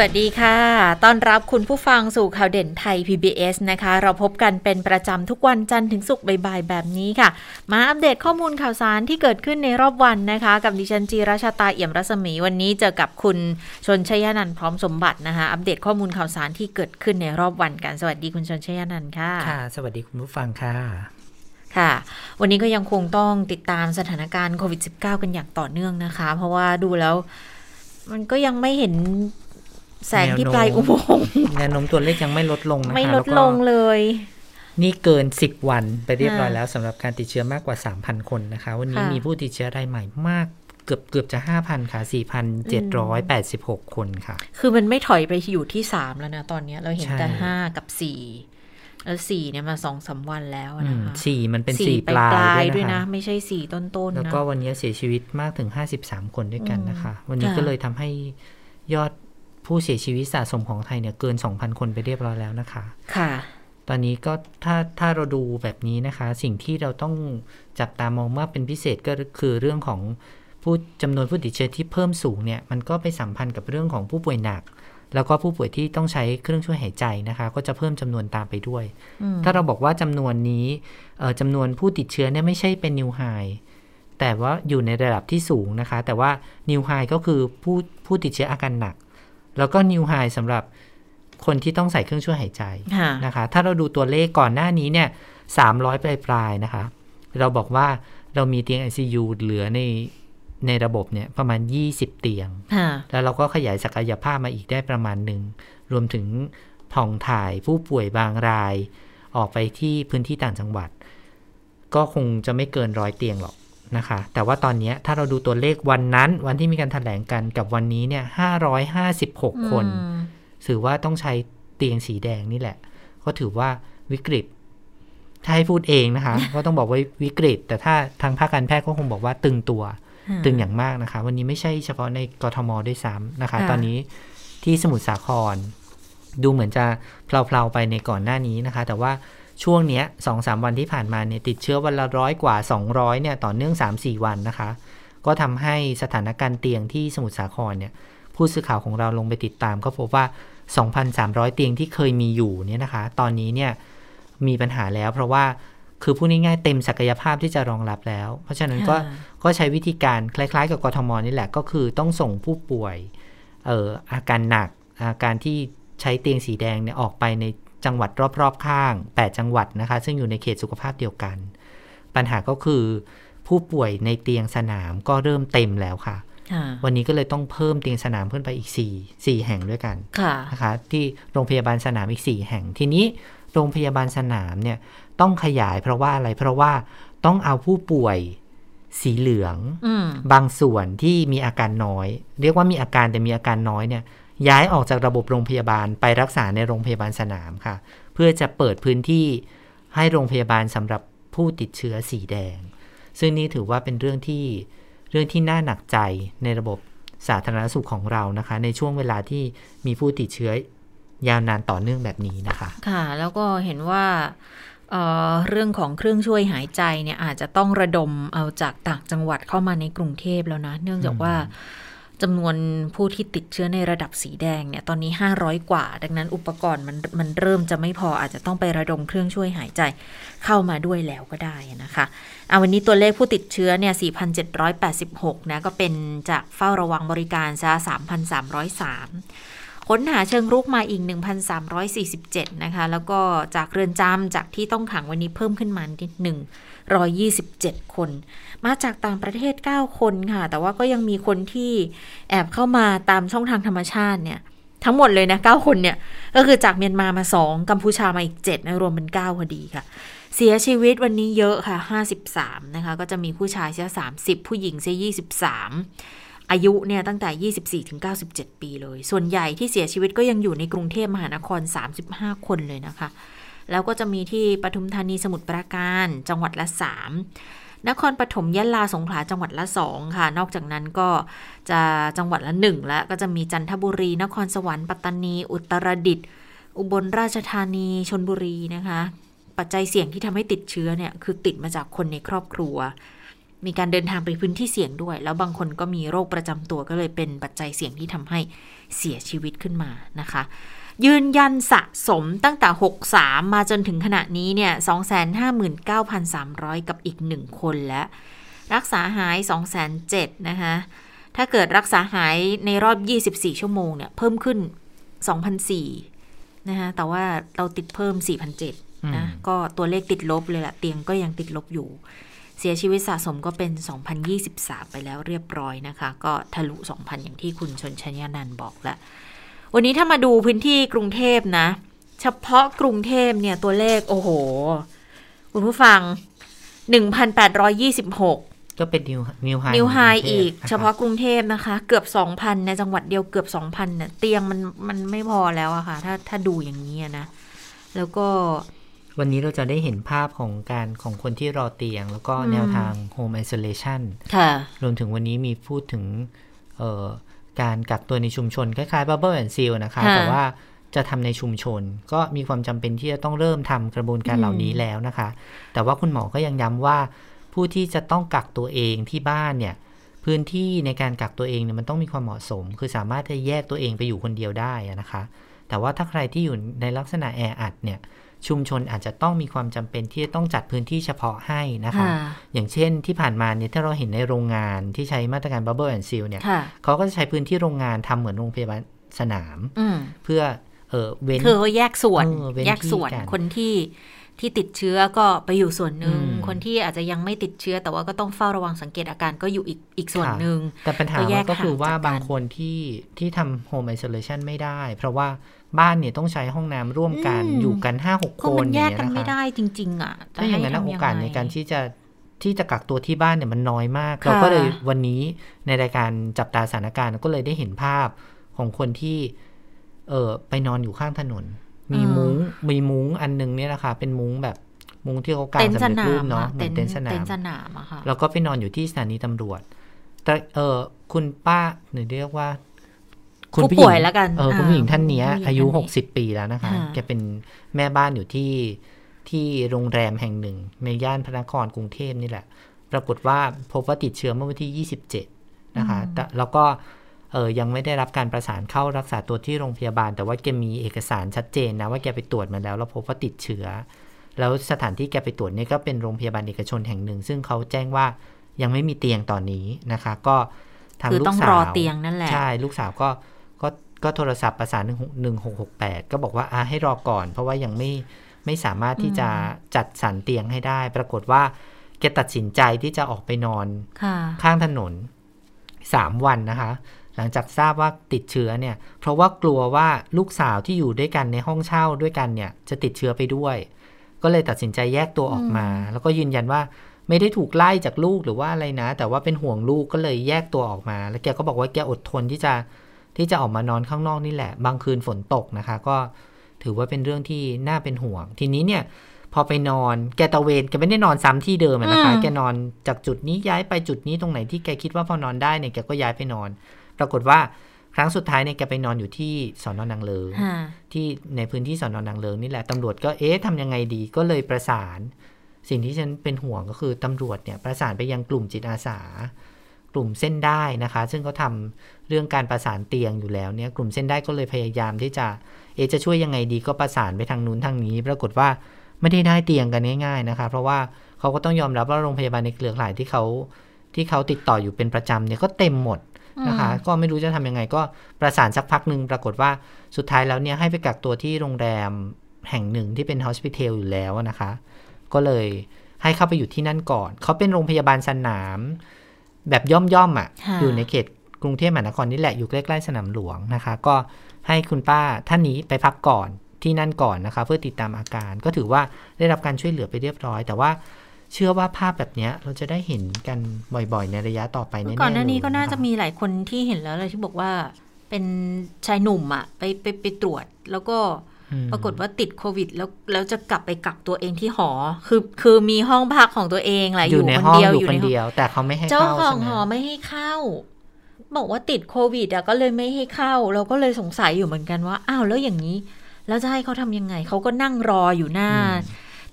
วัสดีค่ะ ต้อนรับคุณผู้ฟังสู่ข่าวเด่นไทย PBS นะคะ เราพบกันเป็นประจำทุกวันจันทร์ถึงศุกร์บ่ายๆแบบนี้ค่ะ มาอัปเดตข้อมูลข่าวสารที่เกิดขึ้นในรอบวันนะคะ กับดิฉันจีราชาตาเอี่ยมรัศมีวันนี้เจอกับคุณชนชยานันท์พร้อมสมบัตินะคะ อัปเดตข้อมูลข่าวสารที่เกิดขึ้นในรอบวันกัน สวัสดีคุณชนชยานันท์ค่ะ ค่ะ สวัสดีคุณผู้ฟังค่ะค่ะ วันนี้ก็ยังคงต้องติดตามสถานการณ์โควิด -19 กันอย่างต่อเนื่องนะคะ เพราะว่าดูแล้ว มันก็ยังไม่เห็น แสงที่ปลายอุโมงค์แนวโน้มตัวเลขยังไม่ลดลงนะคะไม่ลดแวก็ลงเลย นี่เกิน 10 วันไปเรียบร้อยค่ะแล้วสำหรับการติดเชื้อมากกว่า 3,000 คนนะคะ วันนี้ค่ะมีผู้ติดเชื้อรายใหม่มากเกือบเกือบจะ5,000ค่ะ4,786คนค่ะ คือมันไม่ถอยไปอยู่ที่สามแล้วนะ ตอนเนี้ยเราเห็นใช่แต่ห้ากับสี่แล้วสี่เนี่ยมาสองสามวันแล้วอะอืนะมคะสี่มันเป็นสี่สี่ปปลายลายด้ด้ววยยนะนะคะไม่ใช่สี่ต้นๆแล้วนะก็วันนี้เสียชีวิตมากถึง53คนด้วยกันนะคะ วันนี้ค่ะก็เลยทำให้ยอด ผู้เสียชีวิตสะสมของไทยเนี่ยเกิน 2,000 คนไปเรียบร้อยแล้วนะคะ ค่ะ ตอนนี้ก็ถ้าถ้าเราดูแบบนี้นะคะ สิ่งที่เราต้องจับตามองมากเป็นพิเศษก็คือเรื่องของผู้จำนวนผู้ติดเชื้อที่เพิ่มสูงเนี่ยมันก็ไปสัมพันธ์กับเรื่องของผู้ป่วยหนัก แล้วก็ผู้ป่วยที่ต้องใช้เครื่องช่วยหายใจนะคะ ก็จะเพิ่มจำนวนตามไปด้วยอืมถ้าเราบอกว่าจำนวนนี้เอ่อจำนวนผู้ติดเชื้อเนี่ยไม่ใช่เป็นนิวไฮแต่ว่าอยู่ในระดับที่สูงนะคะ แต่ว่านิวไฮก็คือผู้ผู้ติดเชื้ออาการหนัก แล้วก็นิวไฮสำหรับคนที่ต้องใส่เครื่องช่วยหายใจค่ะนะคะ ถ้าเราดูตัวเลขก่อนหน้านี้เนี่ยสามร้อยปลายปลายๆนะคะ เราบอกว่าเรามีเตียง ICU เหลือในในระบบเนี่ยประมาณ 20 เตียงค่ะแล้วเราก็ขยายศักยภาพมาอีกได้ประมาณหนึ่ง รวมถึงผ่องถ่ายผู้ป่วยบางราย ออกไปที่พื้นที่ต่างจังหวัด ก็คงจะไม่เกินร้อยเตียงหรอก นะคะ แต่ว่าตอนเนี้ยถ้าเราดูตัวเลขวันนั้น วันที่มีการถแถลงกันกับวันนี้เนี่ย556คนอืมถือว่าต้องใช้เตียงสีแดงนี่แหละ ก็ถือว่าวิกฤต ถ้าให้พูดเองนะคะ ก็ต้องบอกว่าวิกฤต แต่ถ้าทางภาคการแพทย์ก็คงบอกว่าตึงตัว ตึงอย่างมากนะคะ วันนี้ไม่ใช่เฉพาะในกทมด้วยซ้ำนะคะค่ะตอนนี้ที่สมุทรสาคร ดูเหมือนจะเพลาๆไปในก่อนหน้านี้นะคะ แต่ว่า ช่วงเนี้ยสองสามวันที่ผ่านมาเนี่ยติดเชื้อวันละร้อยกว่า 200เนี่ยต่อเนื่อง 3-4 วันนะคะ ก็ทำให้สถานการณ์เตียงที่สมุทรสาครเนี่ยผู้สื่อข่าวของเราลงไปติดตามก็พบว่า 2,300 เตียงที่เคยมีอยู่เนี่ยนะคะ ตอนนี้เนี่ยมีปัญหาแล้วเพราะว่าคือพูดง่ายๆเต็มศักยภาพที่จะรองรับแล้ว เพราะฉะนั้นก็ค่ะก็ใช้วิธีการคล้ายๆ กับกทมนี่แหละก็คือต้องส่งผู้ป่วยเอ่ออาการหนักอาการที่ใช้เตียงสีแดงเนี่ยออกไปใน จังหวัดรอบๆข้าง 8 จังหวัดนะคะ ซึ่งอยู่ในเขตสุขภาพเดียวกัน ปัญหาก็คือ ผู้ป่วยในเตียงสนามก็เริ่มเต็มแล้วค่ะค่ะวันนี้ก็เลยต้องเพิ่มเตียงสนามขึ้นไปอีก 4 4 แห่งด้วยกันค่ะนะคะ ที่โรงพยาบาลสนามอีก 4 แห่ง ทีนี้โรงพยาบาลสนามเนี่ยต้องขยายเพราะว่าอะไร เพราะว่าต้องเอาผู้ป่วยสีเหลืองอืมบางส่วนที่มีอาการน้อย เรียกว่ามีอาการแต่มีอาการน้อยเนี่ย ย้ายออกจากระบบโรงพยาบาลไปรักษาในโรงพยาบาลสนามค่ะ เพื่อจะเปิดพื้นที่ให้โรงพยาบาลสำหรับผู้ติดเชื้อสีแดง ซึ่งนี่ถือว่าเป็นเรื่องที่เรื่องที่น่าหนักใจในระบบสาธารณสุขของเรานะคะ ในช่วงเวลาที่มีผู้ติดเชื้อยาวนานต่อเนื่องแบบนี้นะคะ ค่ะ แล้วก็เห็นว่าเอ่อเรื่องของเครื่องช่วยหายใจเนี่ยอาจจะต้องระดมเอาจากต่างจังหวัดเข้ามาในกรุงเทพแล้วนะ เนื่องจากว่า จำนวนผู้ที่ติดเชื้อในระดับสีแดงเนี่ยตอนนี้ 500 กว่า ดังนั้นอุปกรณ์มันมันเริ่มจะไม่พออาจจะต้องไประดมเครื่องช่วยหายใจเข้ามาด้วยแล้วก็ได้นะคะเอาวันนี้ตัวเลขผู้ติดเชื้อเนี่ย 4,786 นะก็เป็นจากเฝ้าระวังบริการซะ3,303ค้นหาเชิงรุกมาอีก 1,347 นะคะ แล้วก็จากเรือนจำจากที่ต้องขังวันนี้เพิ่มขึ้นมานิดหนึ่ง 127 คน มาจากต่างประเทศ 9 คนค่ะ แต่ว่าก็ยังมีคนที่แอบเข้ามาตามช่องทางธรรมชาติเนี่ยทั้งหมดเลยนะ9คนเนี่ย ก็คือจากเมียนมามา 2 กัมพูชามาอีก7นะรวมเป็น9พอดีค่ะ เสียชีวิตวันนี้เยอะค่ะ 53 นะคะ ก็จะมีผู้ชายเสีย30 ผู้หญิงเสีย23 อายุเนี่ยตั้งแต่ 24 ถึง 97 ปีเลย ส่วนใหญ่ที่เสียชีวิตก็ยังอยู่ในกรุงเทพมหานคร 35 คนเลยนะคะ แล้วก็จะมีที่ปทุมธานีสมุทรปราการจังหวัดละนครปฐมยะลาสงขลาจังหวัดละสองค่ะ นอกจากนั้นก็จะจังหวัดละหนึ่งแล้วก็จะมีจันทบุรี นครสวรรค์ปัตตานี อุตรดิตถ์อุบลราชธานีชนบุรีนะคะ ปัจจัยเสี่ยงที่ทำให้ติดเชื้อเนี่ยคือติดมาจากคนในครอบครัว มีการเดินทางไปพื้นที่เสี่ยงด้วย แล้วบางคนก็มีโรคประจำตัวก็เลยเป็นปัจจัยเสี่ยงที่ทำให้เสียชีวิตขึ้นมานะคะ ยืนยันสะสมตั้งแต่ 63 มาจนถึงขณะนี้เนี่ย 259,300 กับอีก 1 คนและรักษาหาย2,007นะคะ ถ้าเกิดรักษาหายในรอบ 24 ชั่วโมงเนี่ย เพิ่มขึ้น 2,004นะคะแต่ว่าเราติดเพิ่ม 4,007นะ ก็ตัวเลขติดลบเลยละเตียงก็ยังติดลบอยู่เสียชีวิตสะสมก็เป็น 2,023 ไปแล้วเรียบร้อยนะคะ ก็ทะลุ 2,000 อย่างที่คุณชนชยานันท์บอกแล้ว วันนี้ถ้ามาดูพื้นที่กรุงเทพนะ เฉพาะกรุงเทพเนี่ยตัวเลขโอ้โห คุณผู้ฟัง 1,826 ก็เป็นนิวนิวไฮนิวไฮอีก เฉพาะกรุงเทพนะคะ เกือบ 2,000 ในจังหวัดเดียวเกือบ 2,000เนี่ยเตียงมันมันไม่พอแล้วอะค่ะ ถ้าถ้าดูอย่างนี้อะนะ แล้วก็วันนี้เราจะได้เห็นภาพของการของคนที่รอเตียง แล้วก็อืมแนวทาง Home Isolation ค่ะรวมถึงวันนี้มีพูดถึงเอ่อ การกักตัวในชุมชน คล้ายๆ Bubble and Seal นะคะค่ะแต่ว่าจะทำในชุมชน ก็มีความจำเป็นที่จะต้องเริ่มทำกระบวนการอืมเหล่านี้แล้วนะคะ แต่ว่าคุณหมอก็ยังย้ำว่า ผู้ที่จะต้องกักตัวเองที่บ้านเนี่ยพื้นที่ในการกักตัวเองเนี่ยมันต้องมีความเหมาะสม คือสามารถจะแยกตัวเองไปอยู่คนเดียวได้อะนะคะ แต่ว่าถ้าใครที่อยู่ในลักษณะแออัดเนี่ย ชุมชนอาจจะต้องมีความจำเป็นที่จะต้องจัดพื้นที่เฉพาะให้นะคะค่ะอย่างเช่นที่ผ่านมาเนี่ยถ้าเราเห็นในโรงงานที่ใช้มาตรการ Bubble and Seal เนี่ยค่ะเขาก็จะใช้พื้นที่โรงงานทำเหมือนโรงพยาบาลสนามอืมเพื่อเออเว้นคือเขาแยกส่วนเออเว้นแยกส่วนที่กันคนที่ที่ติดเชื้อก็ไปอยู่ส่วนหนึ่งอืมคนที่อาจจะยังไม่ติดเชื้อ แต่ว่าก็ต้องเฝ้าระวังสังเกตอาการก็อยู่อีกอีกส่วนค่ะหนึ่งแต่ปัญหาก็แยกก็คือว่าห่างจากกันบางคนที่ที่ทำ Home Isolation ไม่ได้ เพราะว่า บ้านเนี่ยต้องใช้ห้องน้ำร่วมกันอืมอยู่กัน5-6เพคราะมันนแยอกย่างกันเงี้ยไม่นะคะได้จริง ๆ อะถ้าอย่างนั้นนะจะโอให้ทำกาสยังไงในการที่จะที่จะกักตัวที่บ้านเนี่ยมันน้อยมากค่ะเราก็เลยวันนี้ในรายการจับตาสถานการณ์ก็เลยได้เห็นภาพของคนที่ เออไปนอนอยู่ข้างถนน มีมุ้งมีมุ้งอันนึงเนี่ยนะคะเป็นมุ้งแบบมุ้งที่เขากางเต็นท์สสำเร็จนารูมปเนาะอะเหมือนเต็นท์สนาเต็มนท์สนามอะค่ะแล้วก็ไปนอนอยู่ที่สถานีตำรวจแต่เออคุณป้าหรือเรียกว่า คุณผู้ผู้หญิป่วยงแล้วกันเออคุณผู้หญิงท่านเนี้ยผู้หญิงอายุท่านนี้หกสิบปีแล้วนะคะค่ะแกเป็นแม่บ้านอยู่ที่ที่โรงแรมแห่งหนึ่ง ในย่านพระนครกรุงเทพนี่แหละ ปรากฏว่าพบว่าติดเชื้อเมื่อวันที่ 27 นะคะแต่แล้วก็เออยังไม่ได้รับการประสานเข้ารักษาตัวที่โรงพยาบาล แต่ว่าแกมีเอกสารชัดเจนนะว่าแกไปตรวจมาแล้ว แล้วพบว่าติดเชื้อ แล้วสถานที่แกไปตรวจเนี่ยก็เป็นโรงพยาบาลเอกชนแห่งหนึ่ง ซึ่งเขาแจ้งว่ายังไม่มีเตียงตอนนี้นะคะ ก็ทางคือลูต้อกงสาวรอเตียงนั่นแหละใช่ลูกสาวก็ ก็ก็โทรศัพท์ประสานหนึ่งหกหกแปดก็บอกว่าอะให้รอก่อน เพราะว่ายังไม่ไม่สามารถที่จะจัดสรรเตียงให้ได้ ปรากฏว่าแกตัดสินใจที่จะออกไปนอนค่ะข้างถนนสามวันนะคะ หลังจากทราบว่าติดเชื้อเนี่ย เพราะว่ากลัวว่าลูกสาวที่อยู่ด้วยกันในห้องเช่าด้วยกันเนี่ย จะติดเชื้อไปด้วย ก็เลยตัดสินใจแยกตัวออกมา แล้วก็ยืนยันว่าไม่ได้ถูกไล่จากลูกหรือว่าอะไรนะ แต่ว่าเป็นห่วงลูกก็เลยแยกตัวออกมา แล้วแกก็บอกว่าแกอดทนที่จะ ที่จะออกมานอนข้างนอกนี่แหละ บางคืนฝนตกนะคะ ก็ถือว่าเป็นเรื่องที่น่าเป็นห่วง ทีนี้เนี่ย พอไปนอนแกตะเวนแกไม่ได้นอนซ้ำที่เดิมอะนะคะอืมแกนอนจากจุดนี้ย้ายไปจุดนี้ตรงไหนที่แกคิดว่าพอนอนได้เนี่ยแกก็ย้ายไปนอน ปรากฏว่าครั้งสุดท้ายเนี่ยแกไปนอนอยู่ที่สอนอนางเลิงค่ะที่ในพื้นที่สอนอนางเลิงนี่แหละตำรวจก็เอ๊ะทำยังไงดีก็เลยประสาน สิ่งที่ฉันเป็นห่วงก็คือตำรวจเนี่ยประสานไปยังกลุ่มจิตอาสา กลุ่มเส้นได้นะคะ ซึ่งเขาทำเรื่องการประสานเตียงอยู่แล้วเนี่ยกลุ่มเส้นได้ก็เลยพยายามที่จะเอะจะช่วยยังไงดีก็ประสานไปทางนู้นทางนี้ ปรากฏว่าไม่ได้ได้เตียงกันง่ายๆนะคะ เพราะว่าเขาก็ต้องยอมรับว่าโรงพยาบาลในเครือข่ายที่เขาที่เขาติดต่ออยู่เป็นประจำเนี่ยก็เต็มหมดนะคะอืมก็ไม่รู้จะทำยังไงก็ประสานสักพักหนึ่งปรากฏว่าสุดท้ายแล้วเนี่ยให้ไปกักตัวที่โรงแรมแห่งหนึ่งที่เป็น hospital อยู่แล้วนะคะ ก็เลยให้เข้าไปอยู่ที่นั่นก่อน เขาเป็นโรงพยาบาลสนาม แบบย่อมย่อมๆอะค่ะ อยู่ในเขตกรุงเทพมหานครนี่แหละ อยู่ใกล้ๆสนามหลวงนะคะ ก็ให้คุณป้าท่านนี้ไปพักก่อนที่นั่นก่อนนะคะ เพื่อติดตามอาการก็ถือว่าได้รับการช่วยเหลือไปเรียบร้อย แต่ว่าเชื่อว่าภาพแบบเนี้ยเราจะได้เห็นกันบ่อยๆ ในระยะต่อไปแน่ๆก่อนหน้านี้เลยก็น่าคจะมีหลายคนที่เห็นแล้วเลยที่บอกว่าเป็นชายหนุ่มอะไปไปไปตรวจแล้วก็อืม ปรากฏว่าติดโควิด แล้วแล้วจะกลับไปกักตัวเองที่หอ คือคือมีห้องพักของตัวเองแหละออยู่ยู่ในคนห้องเดียวอยู่อยู่คในนห้องเดียว แต่เขาไม่ให้เจ้าเข้าของใช่ไหมหอไม่ให้เข้า บอกว่าติดโควิดอะก็เลยไม่ให้เข้า เราก็เลยสงสัยอยู่เหมือนกันว่าอ้าวแล้วอย่างนี้ แล้วจะให้เขาทำยังไง เขาก็นั่งรออยู่หน้า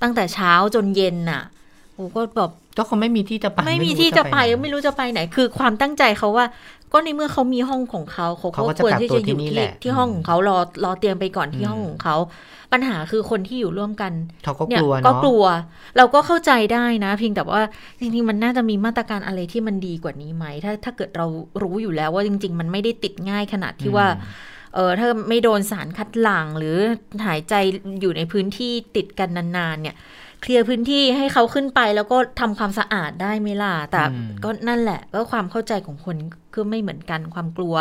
ตั้งแต่เช้าจนเย็นน่ะ โอ้ก็แบบก็เขาไม่มีที่จะไป ไม่มีรู้ที่จะไปหนไม่รู้จะไปไหน คือความตั้งใจเขาว่า ก็ในเมื่อเขามีห้องของเขาเขาเขาก็จะควรกักที่ตัวจะอยู่ที่นี่ที่แหละที่ห้องของเขารอรอเตียงไปก่อนที่อืมห้องของเขาปัญหาคือคนที่อยู่ร่วมกันเขาก็เนี่กยลัวก็เนาะกลัว เราก็เข้าใจได้นะ เพียงแต่ว่าจริงๆมันน่าจะมีมาตรการอะไรที่มันดีกว่านี้ไหมถ้าถ้าเกิดเรารู้อยู่แล้วว่าจริง ๆ มันไม่ได้ติดง่ายขนาดที่ว่าเออถ้าไม่โดนสารคัดหลั่งหรือหายใจอยู่ในพื้นที่ติดกันนานๆเนี่ย เคลียร์พื้นที่ให้เขาขึ้นไป แล้วก็ทำความสะอาดได้ไหมล่ะแต่อืมก็นั่นแหละก็ความเข้าใจของคนคือไม่เหมือนกันความกลัว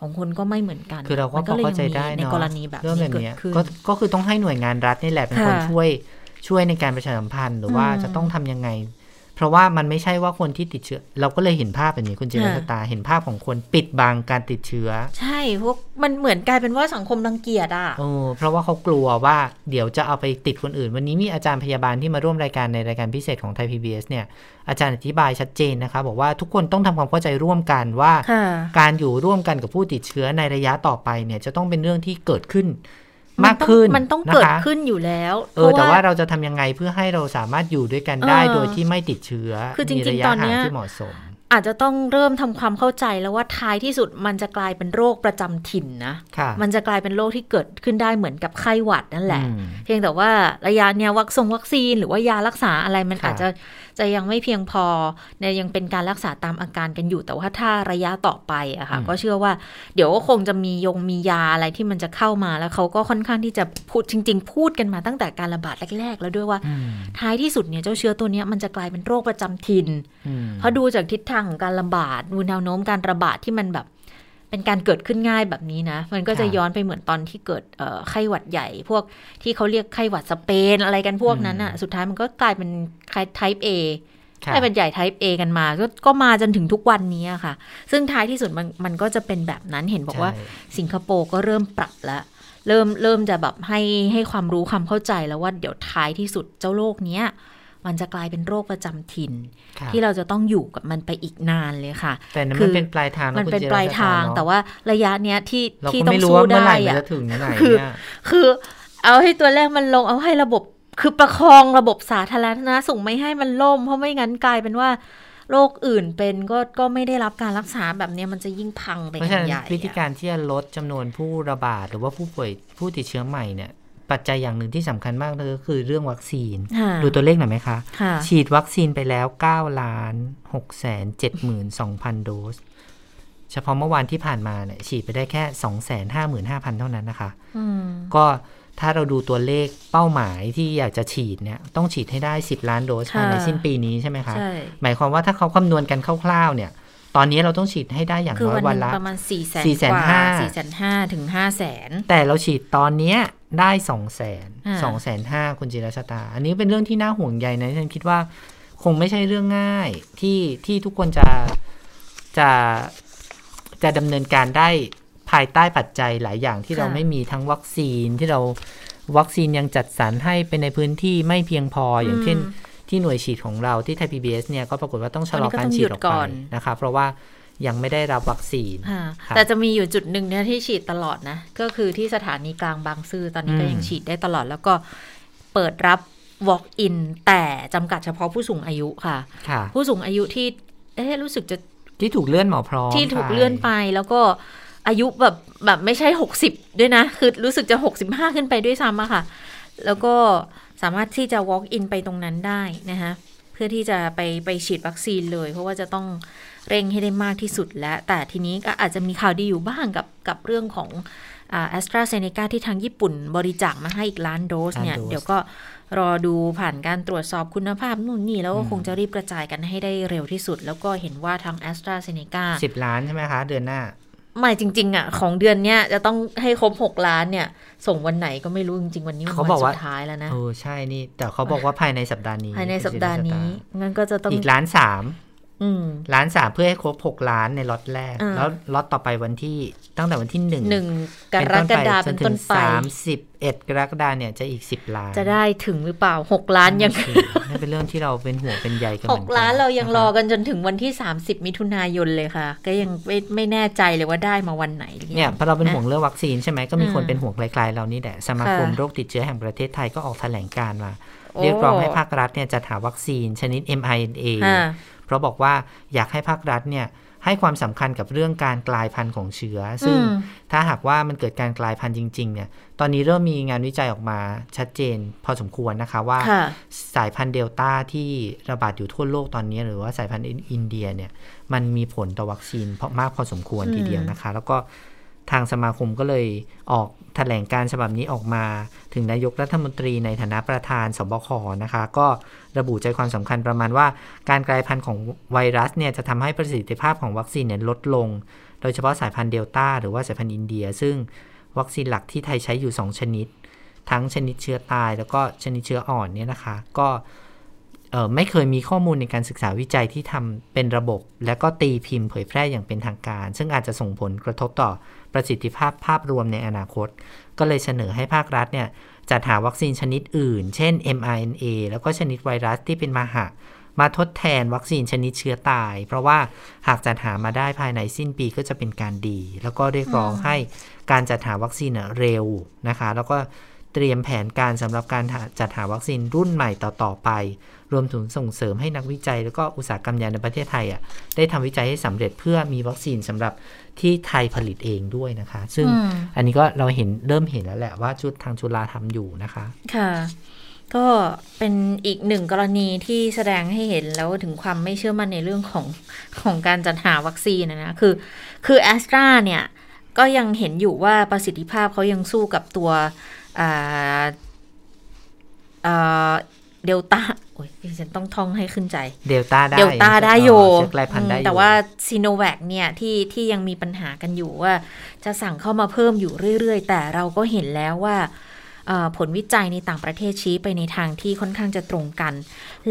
ของคนก็ไม่เหมือนกัน คือเราก็มันพอลยเข้าใจได้มีในเนาะกรณีแบบเรื่องนี้แบบเกิดเนี้ยขึ้นก็ก็คือต้องให้หน่วยงานรัฐนี่แหละเป็นคนค่ะช่วยช่วยในการประชาสัมพันธ์ หรือว่าอืมจะต้องทำยังไง เพราะว่ามันไม่ใช่ว่าคนที่ติดเชื้อ เราก็เลยเห็นภาพแบบนี้คุณจิรค่ะสตาเห็นภาพของคนปิดบังการติดเชื้อ ใช่พวกมันเหมือนกลายเป็นว่าสังคมรังเกียจอะโอ้เพราะว่าเขากลัวว่าเดี๋ยวจะเอาไปติดคนอื่น วันนี้มีอาจารย์พยาบาลที่มาร่วมรายการในรายการพิเศษของไทย PBS เนี่ยอาจารย์อธิบายชัดเจนนะคะบอกว่าทุกคนต้องทำความเข้าใจร่วมกันว่าค่ะการอยู่ร่วมกันกับผู้ติดเชื้อในระยะต่อไปเนี่ยจะต้องเป็นเรื่องที่เกิดขึ้น มากขึ้นมันต้องนะคะเกิดขึ้นอยู่แล้วเออแต่ว่าเราจะทำยังไงเพื่อให้เราสามารถอยู่ด้วยกันได้เออโดยที่ไม่ติดเชื้อคือจริงๆมีระยะตอนเนี้ห่างยที่เหมาะสม อาจจะต้องเริ่มทำความเข้าใจแล้วว่าท้ายที่สุดมันจะกลายเป็นโรคประจำถิ่นนะค่ะมันจะกลายเป็นโรคที่เกิดขึ้นได้เหมือนกับไข้หวัดนั่นแหละอืมเพียงแต่ว่าระยะเนี้ยวัคซงวัคซีน หรือว่ายารักษาอะไรมันค่ะอาจจะ จะยังไม่เพียงพอเนี่ยยังเป็นการรักษาตามอาการกันอยู่ แต่ว่าถ้าระยะต่อไปอะค่ะอืมก็เชื่อว่า เดี๋ยวก็คงจะมียงมียาอะไรที่มันจะเข้ามาแล้วเขาก็ค่อนข้างที่จะพูดจริง ๆ พูดกันมาตั้งแต่การระบาดแรก ๆ แล้วด้วยว่าอืมท้ายที่สุดเนี่ยเจ้าเชื้อตัวเนี้ยมันจะกลายเป็นโรคประจำถิ่นอืมเพราะดูจากทิศทางของการระบาดดูแนวโน้มการระบาดที่มันแบบ เป็นการเกิดขึ้นง่ายแบบนี้นะ มันก็จะย้อนไปเหมือนตอนที่เกิดเอ่อไข้หวัดใหญ่ พวกที่เขาเรียกไข้หวัดสเปนอะไรกันพวกนั้นอะ สุดท้ายมันก็กลายเป็นไข้ type A ค่ะไข้หวัดใหญ่ type A กันมา ก็ก็มาจนถึงทุกวันนี้อะค่ะ ซึ่งท้ายที่สุดมันมันก็จะเป็นแบบนั้นเห็นบอกว่าใช่สิงคโปร์ก็เริ่มปรับแล้วเริ่มเริ่มจะแบบให้ให้ความรู้ความเข้าใจแล้วว่าเดี๋ยวท้ายที่สุดเจ้าโรคเนี้ย มันจะกลายเป็นโรคประจำถิ่นค่ะที่เราจะต้องอยู่กับมันไปอีกนานเลยค่ะ แต่นั้นคืมันอเป็นปลายทางะมันคุณเป็นจิรปลายทางเนอะแต่ว่าระยะเนี้ยที่เราที่ก็ต้อไม่งรู้สู้ว่าเมื่อได้ไหร่มันอะจะถึงไหนคือเนี่ยคือเอาให้ตัวแรกมันลงเอาให้ระบบคือประคองระบบสาธารณสุขไม่ให้มันล่ม เพราะไม่งั้นกลายเป็นว่าโรคอื่นเป็นก็ก็ไม่ได้รับการรักษาแบบเนี้ยมันจะยิ่งพังไปเพราะกัฉะนนั้นใหญ่วิธีอะการที่จะลดจำนวนผู้ระบาดหรือว่าผู้ป่วยผู้ติดเชื้อใหม่เนี่ย ปัจจัยอย่างหนึ่งที่สำคัญมากเลยก็คือเรื่องวัคซีนค่ะดูตัวเลขหน่อยไหมคะค่ะฉีดวัคซีนไปแล้ว9ล้าน6แสน7หมื่น2,000โดส เฉพาะเมื่อวานที่ผ่านมาเนี่ยฉีดไปได้แค่ 2 5 5 5 0 0 0เท่านั้นนะคะอืมก็ถ้าเราดูตัวเลขเป้าหมายที่อยากจะฉีดเนี่ยต้องฉีดให้ได้ 10 ล้านโดสภายในค่ะสิ้นปีนี้ใช่ไหมคะใช่หมายความว่าถ้าเขาคำนวณกันคร่าวๆเนี่ยตอนนี้เราต้องฉีดให้ได้อย่างคือน้อยวันหวันนึ่งละประมาณสี่แสน400,000กว่าห้าสี่แสนห้าถึงห้าแสนแต่เราฉีดตอนเนี้ย ได้สองแสนอ่าสองแสนห้าคุณจิรชตา อันนี้เป็นเรื่องที่น่าห่วงใยนะฉันคิดว่าคงไม่ใช่เรื่องง่ายที่ที่ทุกคนจะจะจะดำเนินการได้ภายใต้ปัจจัยหลายอย่างที่เราไม่มีทั้งวัคซีนที่เราวัคซีนยังจัดสรรให้เป็นในพื้นที่ไม่เพียงพออย่างเช่น ที่หน่วยฉีดของเราที่ไทย PBS เนี่ยก็ปรากฏว่าต้องชะลอการฉีดออกไปนะคะเพราะว่า ยังไม่ได้รับวัคซีนค่ะครับแต่จะมีอยู่จุดหนึ่งเนี่ยที่ฉีดตลอดนะ ก็คือที่สถานีกลางบางซื่อตอนนี้ก็อืมยังฉีดได้ตลอด แล้วก็เปิดรับ walk in แต่จำกัดเฉพาะผู้สูงอายุค่ะค่ะผู้สูงอายุที่ เอ๊ะรู้สึกจะที่ถูกเลื่อนหมอพร้อมที่ถูกไปเลื่อนไปแล้วก็อายุแบบแบบไม่ใช่หกสิบด้วยนะ คือรู้สึกจะหกสิบห้าขึ้นไปด้วยซ้ำอะค่ะ แล้วก็สามารถที่จะ walk in ไปตรงนั้นได้นะคะเพื่อที่จะไปไปฉีดวัคซีนเลย เพราะว่าจะต้อง เร่งให้ได้มากที่สุดและแต่ทีนี้ก็อาจจะมีข่าวดีอยู่บ้างกับกับเรื่องของแอสตราเซเนกาที่ทางญี่ปุ่นบริจาคมาให้อีกล้านโดสเนี่ยล้านโดสเดี๋ยวก็รอดูผ่านการตรวจสอบคุณภาพนู่นนี่ แล้วก็อืมคงจะรีบกระจายกันให้ได้เร็วที่สุด แล้วก็เห็นว่าทางแอสตราเซเนกาสิบล้านใช่ไหมคะ เดือนหน้าไม่จริง ๆ อะ ของเดือนเนี้ยจะต้องให้ครบหกล้านเนี่ย ส่งวันไหนก็ไม่รู้จริง ๆ วันนี้มันเขาวับอกนว่าสุดท้ายแล้วนะเออใช่นี่ แต่เขาบอกว่าภายในสัปดาห์นี้ ภายในสัปดาห์นี้คุณจิรชงั้นก็จะตาต้องอีกล้านสามอืม ล้านสามเพื่อให้ครบหกล้านในล็อตแรกอ่าแล้วล็อตต่อไปวันที่ตั้งแต่วันที่หนึ่งหนึ่งกรกฎาคมเป็นต้นไปสามสิบเอ็ดกรกฎาเนี่ยจะอีกสิบล้าน จะได้ถึงหรือเปล่าหกล้านยังนั่นเป็นเรื่องที่เราเป็นห่วงเป็นใยกันหมือกนล้านเรายังรอนะคกันจนถึงวันที่30มิถุนายนเลยค่ะ ก็ยังไม่ไม่แน่ใจเลยว่าได้มาวันไหนหรืบอยังเนี่ยพอเราเป็นห่วงะเรื่องวัคซีนใช่ไหมก็มีคนอืมเป็นห่วงคล้ายๆเรานี่แหละสมาคมค่ะโรคติดเชื้อแห่งประเทศไทยก็ออกแถลงการณ์มาโอ้เรียกร้องให้ภาครัฐเนี่ยจัดหาวัคซีนชนิด mRNA ค่ะ เพราะบอกว่าอยากให้ภาครัฐเนี่ยให้ความสำคัญกับเรื่องการกลายพันธุ์ของเชื้อ ซึ่งอืมถ้าหากว่ามันเกิดการกลายพันธุ์จริง ๆ เนี่ย ตอนนี้เริ่มมีงานวิจัยออกมาชัดเจน พอสมควรนะคะว่าค่ะสายพันธุ์เดลต้าที่ระบาดอยู่ทั่วโลกตอนนี้ หรือว่าสายพันธุ์อินเดียเนี่ย มันมีผลต่อวัคซีนเพราะมากพอสมควรอืมทีเดียวนะคะ แล้วก็ ทางสมาคมก็เลยออกแถลงการฉบับนี้ออกมา ถึงนายกรัฐมนตรีในฐานะประธานสบคนะคะ ก็ระบุใจความสำคัญประมาณว่า การกลายพันธุ์ของไวรัสเนี่ยจะทำให้ประสิทธิภาพของวัคซีนเนี่ยลดลง โดยเฉพาะสายพันธุ์เดลต้าหรือว่าสายพันธุ์อินเดีย ซึ่งวัคซีนหลักที่ไทยใช้อยู่ 2 ชนิด ทั้งชนิดเชื้อตาย แล้วก็ชนิดเชื้ออ่อนเนี่ยนะคะ ก็ไม่เคยมีข้อมูลในการศึกษาวิจัยที่ทำเป็นระบบ และก็ตีพิมพ์เผยแพร่อย่างเป็นทางการ ซึ่งอาจจะส่งผลกระทบต่อ ประสิทธิภาพภาพรวมในอนาคต ก็เลยเสนอให้ภาครัฐเนี่ยจัดหาวัคซีนชนิดอื่น เช่น mRNA แล้วก็ชนิดไวรัสที่เป็นมาหะ มาทดแทนวัคซีนชนิดเชื้อตาย เพราะว่าหากจัดหามาได้ภายในสิ้นปีก็จะเป็นการดี แล้วก็เรียกร้องให้การจัดหาวัคซีนน่ะเร็วนะคะ แล้วก็เตรียมแผนการสำหรับการจัดหาวัคซีนรุ่นใหม่ต่อๆไป รวมถึงส่งเสริมให้นักวิจัย แล้วก็อุตสาหกรรมยาในประเทศไทยอะได้ทำวิจัยให้สำเร็จเพื่อมีวัคซีนสำหรับที่ไทยผลิตเองด้วยนะคะ ซึ่งอืมอันนี้ก็เราเห็นเริ่มเห็นแล้วแหละว่าชุดทางจุฬาทำอยู่นะคะ ค่ะ ก็เป็นอีกหนึ่งกรณีที่แสดงให้เห็นแล้วถึงความไม่เชื่อมั่นในเรื่องของของการจัดหาวัคซีนนะนะคือ คือแอสตราเนี่ยก็ยังเห็นอยู่ว่าประสิทธิภาพเขายังสู้กับตัวอ่าอ่า เดลต้าโอ้ยดิฉันต้องท่องให้ขึ้นใจ เดลต้าได้เดลต้าได้อยู่เชื้อกลายพันธุ์ได้อยู่แต่ว่าซีโนแวคเนี่ยที่ที่ยังมีปัญหากันอยู่ว่า จะสั่งเข้ามาเพิ่มอยู่เรื่อยๆ แต่เราก็เห็นแล้วว่าเอ่อ ผลวิจัยในต่างประเทศชี้ไปในทางที่ค่อนข้างจะตรงกัน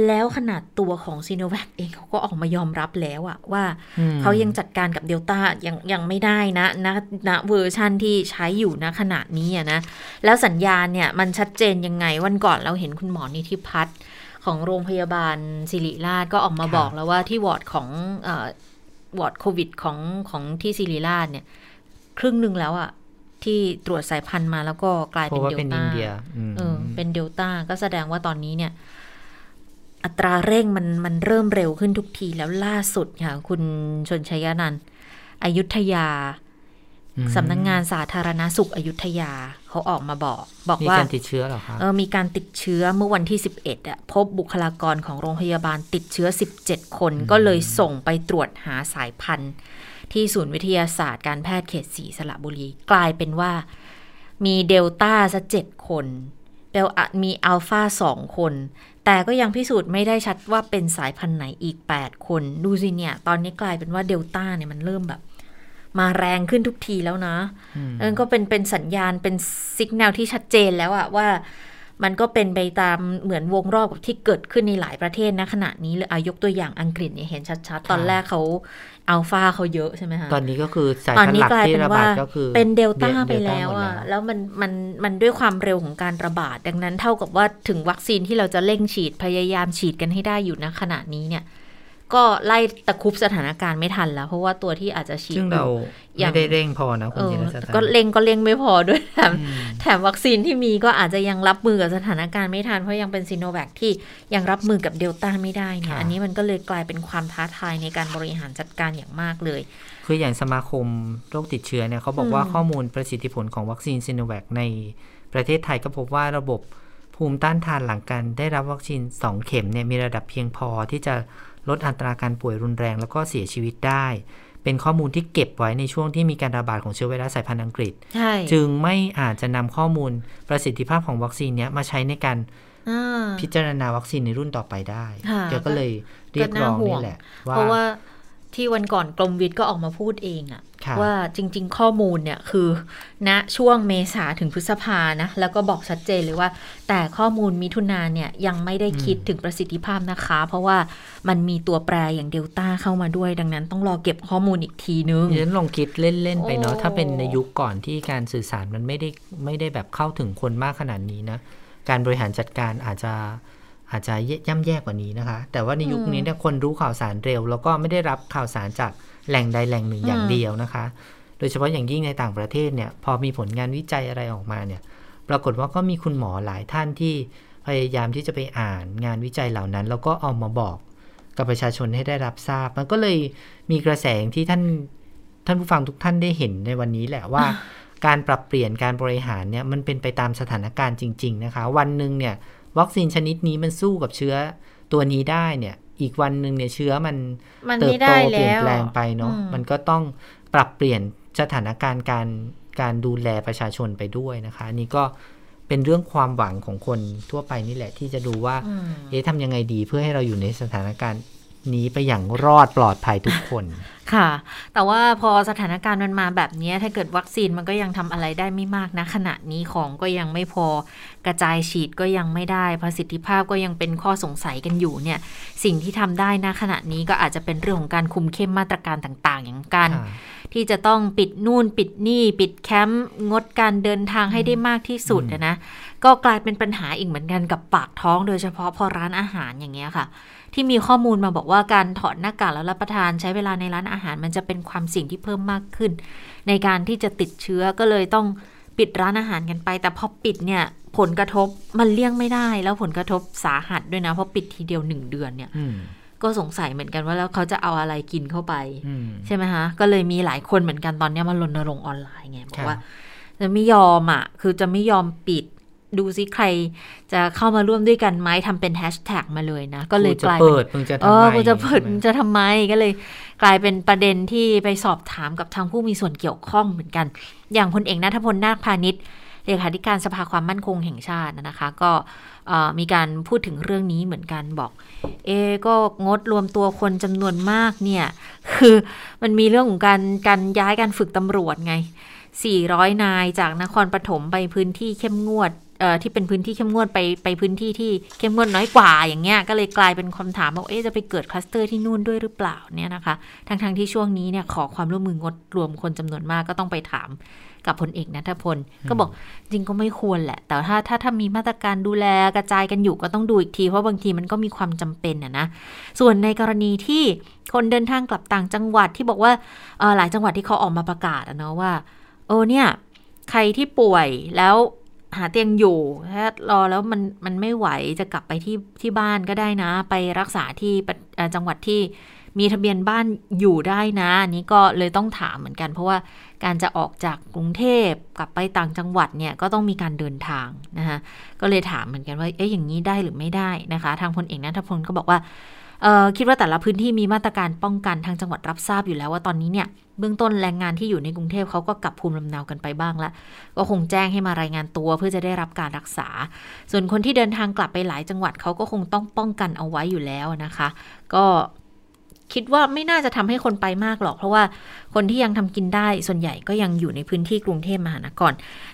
แล้วขนาดตัวของซีโนแวคเองเขาก็ออกมายอมรับแล้วอะว่าอืมเขายังจัดการกับเดลต้ายังยังไม่ได้นะณณเวอร์ชั่นที่ใช้อยู่ณขณะนี้อะนะ แล้วสัญญาณเนี่ยมันชัดเจนยังไงวันก่อนเราเห็นคุณหมอนิธิพัฒน์ของโรงพยาบาลศิริราชก็ออกมาครับบอกแล้วว่าที่วอร์ดของเอ่อวอร์ดโควิดของของที่ศิริราชเนี่ย ครึ่งหนึ่งแล้วอะ ที่ตรวจสายพันธุ์มาแล้วก็กลายเป็นราะว่าเป็นเดลต้าอินเดีย เออ เป็นเดลต้าก็แสดงว่าตอนนี้เนี่ย อัตราเร่งมันมันเริ่มเร็วขึ้นทุกทีแล้วล่าสุดค่ะ คุณชนชยนันท์อยุธยาอืมสำนักงานสาธารณสุขอยุธยาเขาออกมาบอก บอกมีว่าการติดเชื้อเหรอคะเออมีการติดเชื้อเมื่อวันที่ 11อะพบบุคลากรของโรงพยาบาลติดเชื้อ 17 คนก็เลยส่งไปตรวจหาสายพันธุ์ ที่ศูนย์วิทยาศาสตร์การแพทย์เขตสีสระบุรี กลายเป็นว่ามีเดลต้าซะเจ็ดคนเดลอะมีอัลฟาสองคน แต่ก็ยังพิสูจน์ไม่ได้ชัดว่าเป็นสายพันธุ์ไหนอีก 8 คน ดูสิเนี่ย ตอนนี้กลายเป็นว่าเดลต้าเนี่ยมันเริ่มแบบ มาแรงขึ้นทุกทีแล้วนะมนั่นก็เป็นเป็นสัญญาณเป็นสัญญาณที่ชัดเจนแล้วอะว่า มันก็เป็นไปตามเหมือนวงรอบกับที่เกิดขึ้นในหลายประเทศนะขณะนี้เลยอายกตัวอย่างอังกฤษเนี่ยเห็นชัดๆ ตอนแรกเขาอัลฟาเขาเยอะใช่ไหมคะตอนนี้ก็คือสายตอนพันธุ์นี้หลักกลายที่เป็นระว่าบาดก็คือเป็นเดลต้าดไปแล้วหมดอะแล้วมันมันมันด้วยความเร็วของการระบาด ดังนั้นเท่ากับว่าถึงวัคซีนที่เราจะเร่งฉีดพยายามฉีดกันให้ได้อยู่นะขณะนี้เนี่ย ก็ไล่ตะครุบสถานการณ์ไม่ทันแล้ว เพราะว่าตัวที่อาจจะฉีดซึ่งเราอย่าไม่งได้เร่งพอนะคุเอณอจิรสตาก็เร่งก็เร่งไม่พอด้วยแถมอืมแถมวัคซีนที่มีก็อาจจะยังรับมือกับสถานการณ์ไม่ทัน เพราะยังเป็นซีโนแวคที่ยังรับมือกับเดลต้าไม่ได้เนี่ยค่ะอันนี้มันก็เลยกลายเป็นความท้าทายในการบริหารจัดการอย่างมากเลย คืออย่างสมาคมโรคติดเชื้อเนี่ยเขาบอกว่าอืมข้อมูลประสิทธิผลของวัคซีนซิโนแวคในประเทศไทยก็พบว่าระบบภูมิต้านทานหลังการได้รับวัคซีน 2 เข็มเนี่ยมีระดับเพียงพอที่จะ ลดอัตราการป่วยรุนแรงแล้วก็เสียชีวิตได้ เป็นข้อมูลที่เก็บไว้ในช่วงที่มีการระบาดของเชื้อไวรัสสายพันธุ์อังกฤษใช่จึงไม่อาจจะนำข้อมูลประสิทธิภาพของวัคซีนเนี้ยมาใช้ในการอ่าพิจารณาวัคซีนในรุ่นต่อไปได้ค่ะแกก็เลยเรียกร้องนี่แหละว่าเพราะว่า ที่วันก่อนกรมวิทย์ก็ออกมาพูดเองอะครับว่าจริง ๆ ข้อมูลเนี่ยคือณช่วงเมษาถึงพฤษภานะ แล้วก็บอกชัดเจนเลยว่า แต่ข้อมูลมิถุนาเนี่ยยังไม่ได้คิดถึงประสิทธิภาพนะคะ เพราะว่ามันมีตัวแปรอย่างเดลต้าเข้ามาด้วย ดังนั้นต้องรอเก็บข้อมูลอีกทีนึงดิฉันลองคิดเล่น ๆ ไปเนาะโอ้ถ้าเป็นในยุคก่อนที่การสื่อสารมันไม่ได้ไม่ได้แบบเข้าถึงคนมากขนาดนี้นะ การบริหารจัดการอาจจะ อาจจะย่ำแย่กว่านี้นะคะ แต่ว่าในยุคนี้เนี่ยคนรู้ข่าวสารเร็ว แล้วก็ไม่ได้รับข่าวสารจากแหล่งใดแหล่งหนึ่งอย่างเดียวนะคะ โดยเฉพาะอย่างยิ่งในต่างประเทศเนี่ย พอมีผลงานวิจัยอะไรออกมาเนี่ย ปรากฏว่าก็มีคุณหมอหลายท่านที่พยายามที่จะไปอ่านงานวิจัยเหล่านั้น แล้วก็เอามาบอกกับประชาชนให้ได้รับทราบ มันก็เลยมีกระแสอย่างที่ท่านท่านผู้ฟังทุกท่านได้เห็นในวันนี้แหละว่า การปรับเปลี่ยนการบริหารเนี่ยมันเป็นไปตามสถานการณ์จริง ๆ นะคะ วันหนึ่งเนี่ย วัคซีนชนิดนี้มันสู้กับเชื้อตัวนี้ได้เนี่ย อีกวันหนึ่งเนี่ยเชื้อมันมันเติไม่บโตได้เปลี่ยนแล้วแปลงไปเนาะอืมมันก็ต้องปรับเปลี่ยนสถานการณ์การการดูแลประชาชนไปด้วยนะคะอันนี่ก็เป็นเรื่องความหวังของคนทั่วไปนี่แหละที่จะดูว่าอืมเอ๊ะทำยังไงดีเพื่อให้เราอยู่ในสถานการณ์ นี้ไปอย่างรอดปลอดภัยทุกคนค่ะ แต่ว่าพอสถานการณ์มันมาแบบนี้ถ้าเกิดวัคซีนมันก็ยังทำอะไรได้ไม่มากนะ ขณะนี้ของก็ยังไม่พอกระจายฉีดก็ยังไม่ได้ประสิทธิภาพก็ยังเป็นข้อสงสัยกันอยู่เนี่ย สิ่งที่ทำได้นะขณะนี้ก็อาจจะเป็นเรื่องของการคุมเข้มมาตรการต่าง ๆ อย่างการค่ะ ที่จะต้องปิดนู่นปิดนี่ ปิดแคมป์งดการเดินทางให้ได้มากที่สุดอะนะก็กลายเป็นปัญหาอีกเหมือนกันกับปากท้อง โดยเฉพาะพอร้านอาหารอย่างเงี้ยค่ะ ที่มีข้อมูลมาบอกว่าการถอดหน้ากากแล้วรับประทานใช้เวลาในร้านอาหารมันจะเป็นความเสี่ยงที่เพิ่มมากขึ้น ในการที่จะติดเชื้อก็เลยต้องปิดร้านอาหารกันไป แต่พอปิดเนี่ยผลกระทบมันเลี่ยงไม่ได้ แล้วผลกระทบสาหัสด้วยนะเพราะปิดทีเดียวหนึ่งเดือนเนี่ยอืม ก็สงสัยเหมือนกันว่าแล้วเขาจะเอาอะไรกินเข้าไปอืมใช่ไหมคะก็เลยมีหลายคนเหมือนกันตอนเนี้ยมารณรงค์ออนไลน์ไงบอครักบว่า จะไม่ยอมอะ คือจะไม่ยอมปิดดูซิใครจะเข้ามาร่วมด้วยกันไหมทำเป็นแฮชแท็กมาเลยนะ ก็เลยกูจะกลายเปิเป็ดนมึงจะเอทำไมอกูจะเปิดใช่ไหมมึงจะทำไมก็เลย กลายเป็นประเด็นที่ไปสอบถามกับทางผู้มีส่วนเกี่ยวข้องเหมือนกัน อย่างพลเอกณัฐพลนาคพาณิชย์ เลขาธิการสภาความมั่นคงแห่งชาตินะคะ ก็มีการพูดถึงเรื่องนี้เหมือนกันบอก เอก็งดรวมตัวคนจำนวนมากเนี่ย คือมันมีเรื่องของการการย้ายการฝึกตำรวจไง 400 นายจากนครปฐมไปพื้นที่เข้มงวดที่เป็นพื้นที่เข้มงวดไปไปพื้นที่ที่เข้มงวดน้อยกว่าอย่างเงี้ยก็เลยกลายเป็นคำถามว่าเอ๊จะไปเกิดคลัสเตอร์ที่นู่นด้วยหรือเปล่าเนี่ยนะคะทั้งทงๆที่ช่วงนี้เนี่ยขอความร่วมมืองดรวมคนจำนวนมากก็ต้องไปถาม กับพลเอกนัทพล ก็บอกจริงก็ไม่ควรแหละ แต่ถ้าถ้าถ้ามีมาตรการดูแลกระจายกันอยู่ก็ต้องดูอีกที เพราะบางทีมันก็มีความจำเป็นอะนะส่วนในกรณีที่คนเดินทางกลับต่างจังหวัดที่บอกว่าเอ่อหลายจังหวัดที่เขาออกมาประกาศอะเนาะว่าเออเนี่ยใครที่ป่วยแล้วหาเตียงอยู่ถ้ารอแล้วมันมันไม่ไหวจะกลับไปที่ที่บ้านก็ได้นะ ไปรักษาที่ประเอ่อจังหวัดที่ มีทะเบียนบ้านอยู่ได้นะอันนี้ก็เลยต้องถามเหมือนกัน เพราะว่าการจะออกจากกรุงเทพกลับไปต่างจังหวัดเนี่ยก็ต้องมีการเดินทางนะคะก็เลยถามเหมือนกันว่าเอ๊ะอย่างนี้ได้หรือไม่ได้นะคะ ทางพลเอกนัทพลก็บอกว่าคิดว่าแต่ละพื้นที่มีมาตรการป้องกันทางจังหวัดรับทราบอยู่แล้วว่าตอนนี้เนี่ยเบื้องต้นแรงงานที่อยู่ในกรุงเทพเขาก็กลับภูมิลำเนากันไปบ้างละก็คงแจ้งให้มารายงานตัวเพื่อจะได้รับการรักษา ส่วนคนที่เดินทางกลับไปหลายจังหวัดเขาก็คงต้องป้องกันเอาไว้อยู่แล้วนะคะ ก็ คิดว่าไม่น่าจะทำให้คนไปมากหรอก เพราะว่าคนที่ยังทำกินได้ส่วนใหญ่ก็ยังอยู่ในพื้นที่กรุงเทพมหานคร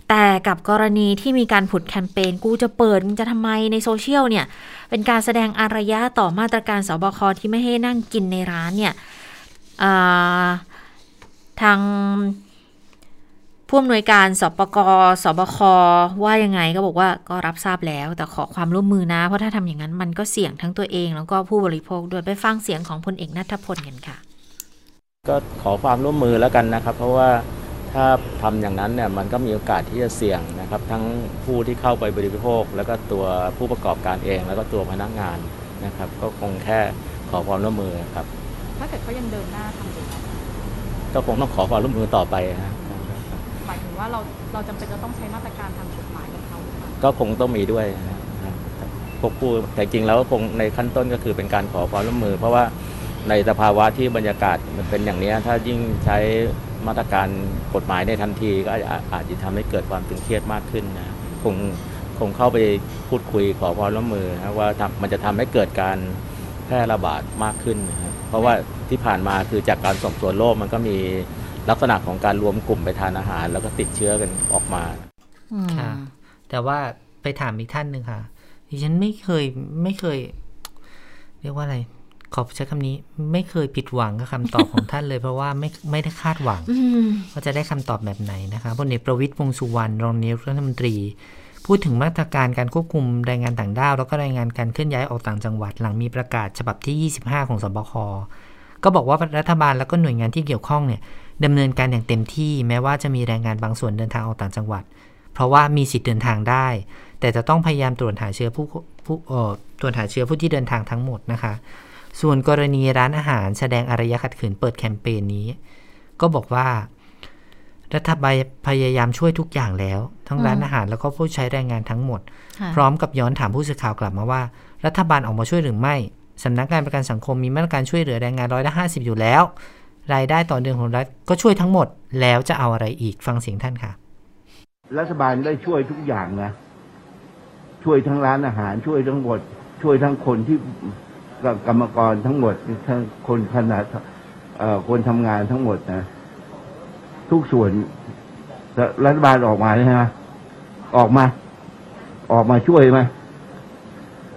แต่กับกรณีที่มีการผุดแคมเปญกูจะเปิดมึงจะทำไมในโซเชียลเนี่ย เป็นการแสดงอารยะต่อมาตรการสบคที่ไม่ให้นั่งกินในร้านเนี่ยทาง ผู้อำนวยการสปกสบคว่ายังไงก็บอกว่าก็รับทราบแล้ว แต่ขอความร่วมมือนะ เพราะถ้าทำอย่างนั้นมันก็เสี่ยงทั้งตัวเอง แล้วก็ผู้บริโภคด้วยไปฟังเสียงของพลเอกนัทพลกันค่ะ ก็ขอความร่วมมือแล้วกันนะครับ เพราะว่าถ้าทำอย่างนั้นเนี่ยมันก็มีโอกาสที่จะเสี่ยงนะครับ ทั้งผู้ที่เข้าไปบริโภค แล้วก็ตัวผู้ประกอบการเอง แล้วก็ตัวพนักงานนะครับ ก็คงแค่ขอความร่วมมือครับ ถ้าเกิดเขายังเดินหน้าทำอยู่ก็คงต้องขอความร่วมมือต่อไปนะครับ หมายถึงว่าเราเราจำเป็นจะต้องใช้มาตรการทางกฎหมายกับเขาก็คงต้องมีด้วยนะครับพวกผู้แต่จริงแล้วคงในขั้นต้นก็คือเป็นการขอความร่วมมือ เพราะว่าในสภาวะที่บรรยากาศมันเป็นอย่างนี้ถ้ายิ่งใช้มาตรการกฎหมายในทันที ก็อาจอาจจะทำให้เกิดความตึงเครียดมากขึ้นนะคงคงเข้าไปพูดคุยขอความร่วมมือนะว่าทำมันจะทำให้เกิดการแพร่ระบาดมากขึ้นนะครับเพราะว่าที่ผ่านมาคือจากการสอบสวนโรคมันก็มี ลักษณะของการรวมกลุ่มไปทานอาหาร แล้วก็ติดเชื้อกันออกมาอืมค่ะแต่ว่าไปถามอีกท่านหนึ่งค่ะดิฉันไม่เคยไม่เคย เรียกว่าอะไร ขอใช้คำนี้ ไม่เคยผิดหวังกับคำตอบของท่านเลย เพราะว่าไม่ไม่ได้คาดหวังอืมว่าจะได้คำตอบแบบไหนนะคะพลเอกประวิตยวงษ์สุวรรณรองนายกรัฐมนตรี พูดถึงมาตรการการควบคุมแรงงานต่างด้าว แล้วก็แรงงานการเคลื่อนย้ายออกต่างจังหวัด หลังมีประกาศฉบับที่ 25 ของสบคก็บอกว่ารัฐบาลแล้วก็หน่วยงานที่เกี่ยวข้องเนี่ย ดำเนินการอย่างเต็มที่แม้ว่าจะมีแรงงานบางส่วนเดินทางออกต่างจังหวัด เพราะว่ามีสิทธิ์เดินทางได้ แต่จะต้องพยายามตรวจหาเชื้อผู้ผู้เอ่อตรวจหาเชื้อผู้ที่เดินทางทั้งหมดนะคะ ส่วนกรณีร้านอาหารแสดงอารยะขัดขืนเปิดแคมเปญนี้ ก็บอกว่า รัฐบาลพยายามช่วยทุกอย่างแล้ว ทั้งร้านอาหารแล้วก็ผู้ใช้แรงงานทั้งหมดค่ะพร้อมกับย้อนถามผู้สื่อข่าวกลับมาว่า รัฐบาลออกมาช่วยหรือไม่สำนักงานประกันสังคมมีมาตรการช่วยเหลือแรงงานร้อยละห้าสิบอยู่แล้ว รายได้ต่อเดือนของรัฐก็ช่วยทั้งหมดแล้วจะเอาอะไรอีกฟังเสียงท่านค่ะ รัฐบาลได้ช่วยทุกอย่างนะช่วยทั้งร้านอาหารช่วยทั้งหมด ช่วยทั้งคนที่กรรมกรทั้งหมดทั้งคนขนาดเอ่อคนทำงานทั้งหมดนะ ทุกส่วนรัฐบาลออกมาใช่ไหมออกมา ออกมาช่วยไหม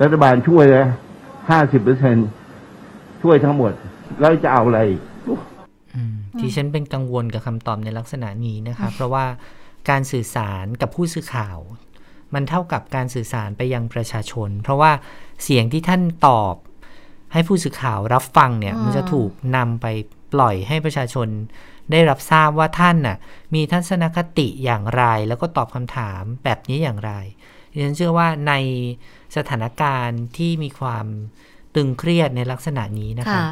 รัฐบาลช่วยเลยห้าสิบเปอร์เซ็นช่วยทั้งหมด แล้วจะเอาอะไรอีก ที่ฉันเป็นกังวลกับคำตอบในลักษณะนี้นะคะเพราะว่าการสื่อสารกับผู้สื่อข่าว มันเท่ากับการสื่อสารไปยังประชาชน เพราะว่าเสียงที่ท่านตอบ ให้ผู้สื่อข่าวรับฟังเนี่ยอืมมันจะถูกนำไปปล่อยให้ประชาชน ได้รับทราบว่าท่านน่ะมีทัศนคติอย่างไร แล้วก็ตอบคำถามแบบนี้อย่างไรดิฉันเชื่อว่าในสถานการณ์ที่มีความตึงเครียดในลักษณะนี้นะคะ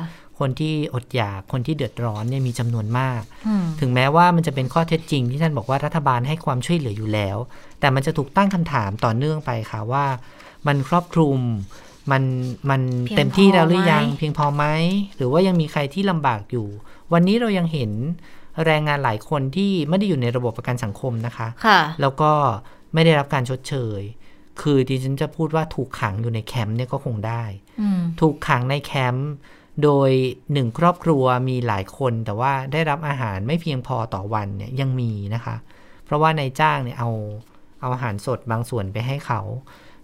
ค่ะคนที่อดอยากคนที่เดือดร้อนเนี่ยมีจำนวนมากอืมถึงแม้ว่ามันจะเป็นข้อเท็จจริงที่ท่านบอกว่ารัฐบาลให้ความช่วยเหลืออยู่แล้ว แต่มันจะถูกตั้งคำถามต่อเนื่องไปค่ะว่า มันครอบคลุมมันมันเพียงเต็มที่แล้วหรือยังพอไหมเพียงพอไหมหรือว่ายังมีใครที่ลำบากอยู่ วันนี้เรายังเห็นแรงงานหลายคนที่ไม่ได้อยู่ในระบบประกันสังคมนะคะค่ะแล้วก็ไม่ได้รับการชดเชย คือดิฉันจะพูดว่าถูกขังอยู่ในแคมป์เนี่ยก็คงได้อืมถูกขังในแคมป์ โดยหนึ่งครอบครัวมีหลายคน แต่ว่าได้รับอาหารไม่เพียงพอต่อวันเนี่ยยังมีนะคะ เพราะว่านายจ้างเนี่ยเอาเอาอาหารสดบางส่วนไปให้เขา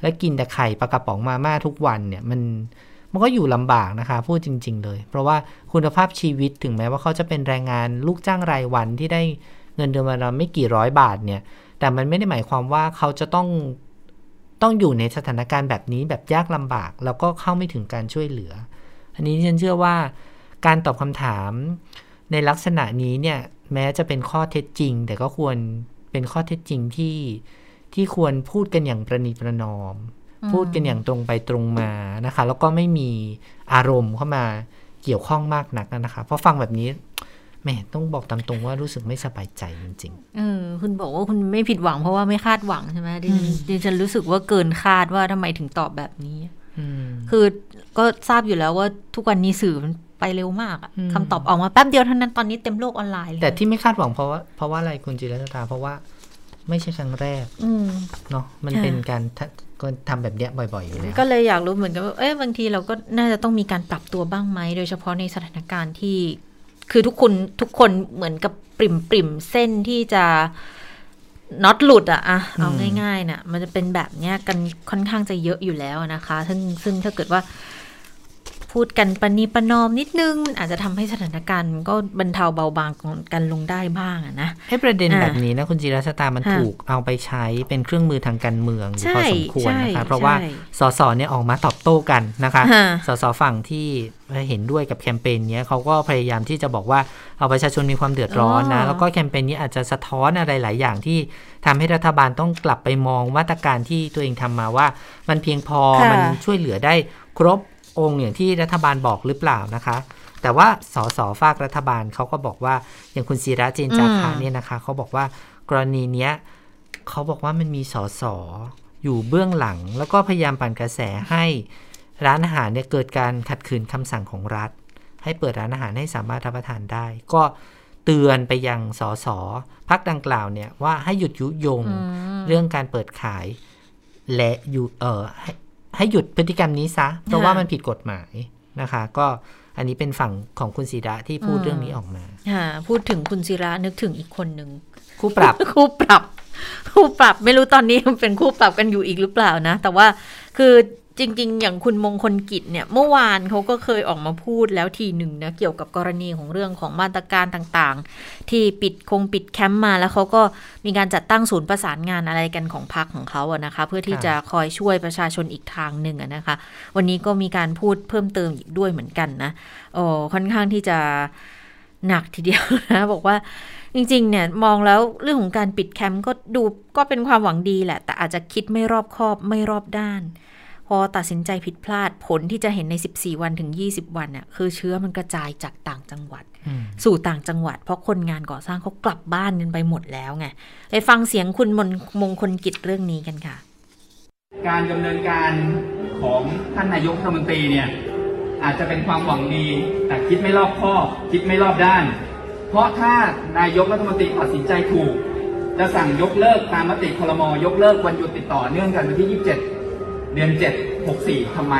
แล้วกินแต่ไข่ปลากระป๋องมาม่าทุกวันเนี่ยมันมันก็อยู่ลำบากนะคะ พูดจริง ๆ เลย เพราะว่าคุณภาพชีวิตถึงแม้ว่าเขาจะเป็นแรงงานลูกจ้างรายวันที่ได้เงินเดือนวันละไม่กี่ร้อยบาทเนี่ย แต่มันไม่ได้หมายความว่าเขาจะต้องต้องอยู่ในสถานการณ์แบบนี้แบบยากลำบาก แล้วก็เข้าไม่ถึงการช่วยเหลือ อันนี้ฉันเชื่อว่าการตอบคำถามในลักษณะนี้เนี่ยแม้จะเป็นข้อเท็จจริง แต่ก็ควรเป็นข้อเท็จจริงที่ที่ควรพูดกันอย่างประนีประนอมอืมพูดกันอย่างตรงไปตรงมานะคะ แล้วก็ไม่มีอารมณ์เข้ามาเกี่ยวข้องมากนักนะคะ เพราะฟังแบบนี้แหม่ต้องบอกตามตรงว่ารู้สึกไม่สบายใจจริงเออ คุณบอกว่าคุณไม่ผิดหวังเพราะว่าไม่คาดหวังใช่ไหมดิฉันดิฉันรู้สึกว่าเกินคาดว่าทำไมถึงตอบแบบนี้ๆอืมคือ ก็ทราบอยู่แล้วว่าทุกวันนี้สื่อมันไปเร็วมากอะอืมคำตอบออกมาแป๊บเดียวเท่านั้นตอนนี้เต็มโลกออนไลน์เลยแต่ที่ไม่คาดหวังเพราะว่าเพราะว่าอะไรคุณจิรัตาเพราะว่าไม่ใช่ครั้งแรกอืมเนาะมันค่ะเป็นการทะก็ทำแบบเนี้ยบ่อยๆอยู่แล้วก็เลยอยากรู้เหมือนกันว่าเอ๊ะบางทีเราก็น่าจะต้องมีการปรับตัวบ้างไหมโดยเฉพาะในสถานการณ์ที่ คือทุกคนทุกคนเหมือนกับปริมปริมเส้นที่จะน็อตหลุดอะอะเอาอืมง่ายๆน่ะ มันจะเป็นแบบเนี้ยกันค่อนข้างจะเยอะอยู่แล้วนะคะ ซึ่งซึ่งถ้าเกิดว่า พูดกันปณีประนอมนิดนึงมันอาจจะทำให้สถานการณ์ก็บรรเทาเบาบางกันลงได้บ้างอะนะให้ประเด็นอ่าแบบนี้นะคุณจิรัชตามันค่ะถูกเอาไปใช้เป็นเครื่องมือทางการเมืองอยู่ใช่พอสมควรนะคะใช่เพราะว่าใช่สสเนี่ยออกมาตอบโต้กันนะคะฮะสสฝั่งที่เห็นด้วยกับแคมเปญเนี้ยเขาก็พยายามที่จะบอกว่าเอาประชาชนมีความเดือดร้อนนะอ๋อแล้วก็แคมเปญนี้อาจจะสะท้อนอะไรหลายอย่างที่ทำให้รัฐบาลต้องกลับไปมองมาตรการที่ตัวเองทำมาว่า มันเพียงพอค่ะมันช่วยเหลือได้ครบ องค์อย่างที่รัฐบาลบอกหรือเปล่านะคะ แต่ว่าสสฝากรัฐบาลเขาก็บอกว่าอย่างคุณศิระเจนจาคะเนี่ยนะคะเขาบอกว่ากรณีเนี้ยเขาบอกว่ามันมีสสอยู่เบื้องหลัง แล้วก็พยายามปั่นกระแสให้ร้านอาหารเนี่ยเกิดการขัดขืนคำสั่งของรัฐ ให้เปิดร้านอาหารให้สามารถรับประทานได้ ก็เตือนไปยังสสพักดังกล่าวเนี่ยว่าให้หยุดยุยงเรื่องการเปิดขายและอยู่เออ ให้ให้หยุดพฤติกรรมนี้ซะ เพราะว่ามันผิดกฎหมายนะคะ ก็อันนี้เป็นฝั่งของคุณศิระที่พูดเรื่องนี้ออกมาค่ะพูดถึงคุณศิระนึกถึงอีกคนหนึ่งคู่ปรับคู่ปรับ คู่ปรับไม่รู้ตอนนี้มันเป็นคู่ปรับกันอยู่อีกหรือเปล่านะ แต่ว่าคือ จริง ๆ อย่างคุณมงคลกิจเนี่ยเมื่อวานเขาก็เคยออกมาพูดแล้วทีหนึ่งนะเกี่ยวกับกรณีของเรื่องของมาตรการต่างๆ ที่ปิดคงปิดแคมป์มาแล้วเขาก็มีการจัดตั้งศูนย์ประสานงานอะไรกันของพรรคของเขาอะนะคะ เพื่อที่จะคอยช่วยประชาชนอีกทางหนึ่งอะนะคะ วันนี้ก็มีการพูดเพิ่มเติมอีกด้วยเหมือนกันนะโอ้ค่อนข้างที่จะหนักทีเดียวนะบอกว่าจริงๆ เนี่ยมองแล้วเรื่องของการปิดแคมป์ก็ดูก็เป็นความหวังดีแหละ แต่อาจจะคิดไม่รอบคอบไม่รอบด้าน พอตัดสินใจผิดพลาดผลที่จะเห็นใน 14 วันถึง 20 วันเนี่ยคือเชื้อมันกระจายจากต่างจังหวัดอืมสู่ต่างจังหวัด เพราะคนงานก่อสร้างเขากลับบ้านกันไปหมดแล้วไงไปฟังเสียงคุณมนมงคลกิจเรื่องนี้กันค่ะ การดำเนินการของท่านนายกรัฐมนตรีเนี่ยอาจจะเป็นความหวังดี แต่คิดไม่รอบคอบคิดไม่รอบด้าน เพราะถ้านายกรัฐมนตรีตัดสินใจถูก จะสั่งยกเลิกตามมติคลมยกเลิกวันหยุดติดต่อเนื่องกันวันที่ 27 เดือน 7 64ทำไม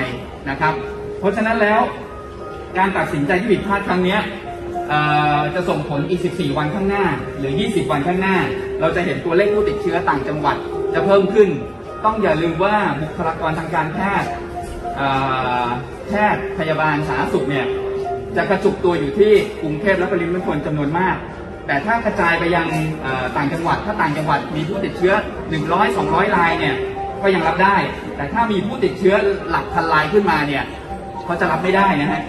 นะครับ เพราะฉะนั้นแล้วการตัดสินใจที่ผิดพลาดครั้งนี้จะส่งผลอีก 14 วันข้างหน้า หรือ 20 วันข้างหน้า เราจะเห็นตัวเลขผู้ติดเชื้อต่างจังหวัดจะเพิ่มขึ้น ต้องอย่าลืมว่าบุคลากรทางการแพทย์แพทย์พยาบาลสาธารณสุขเนี่ยจะกระจุกตัวอยู่ที่กรุงเทพและปริมณฑลจำนวนมาก แต่ถ้ากระจายไปยังต่างจังหวัด ถ้าต่างจังหวัดมีผู้ติดเชื้อ 100 200รายเนี่ย ก็ยังรับได้ แต่ถ้ามีผู้ติดเชื้อหลักพันรายขึ้นมาเนี่ยเขาจะรับไม่ได้นะฮะ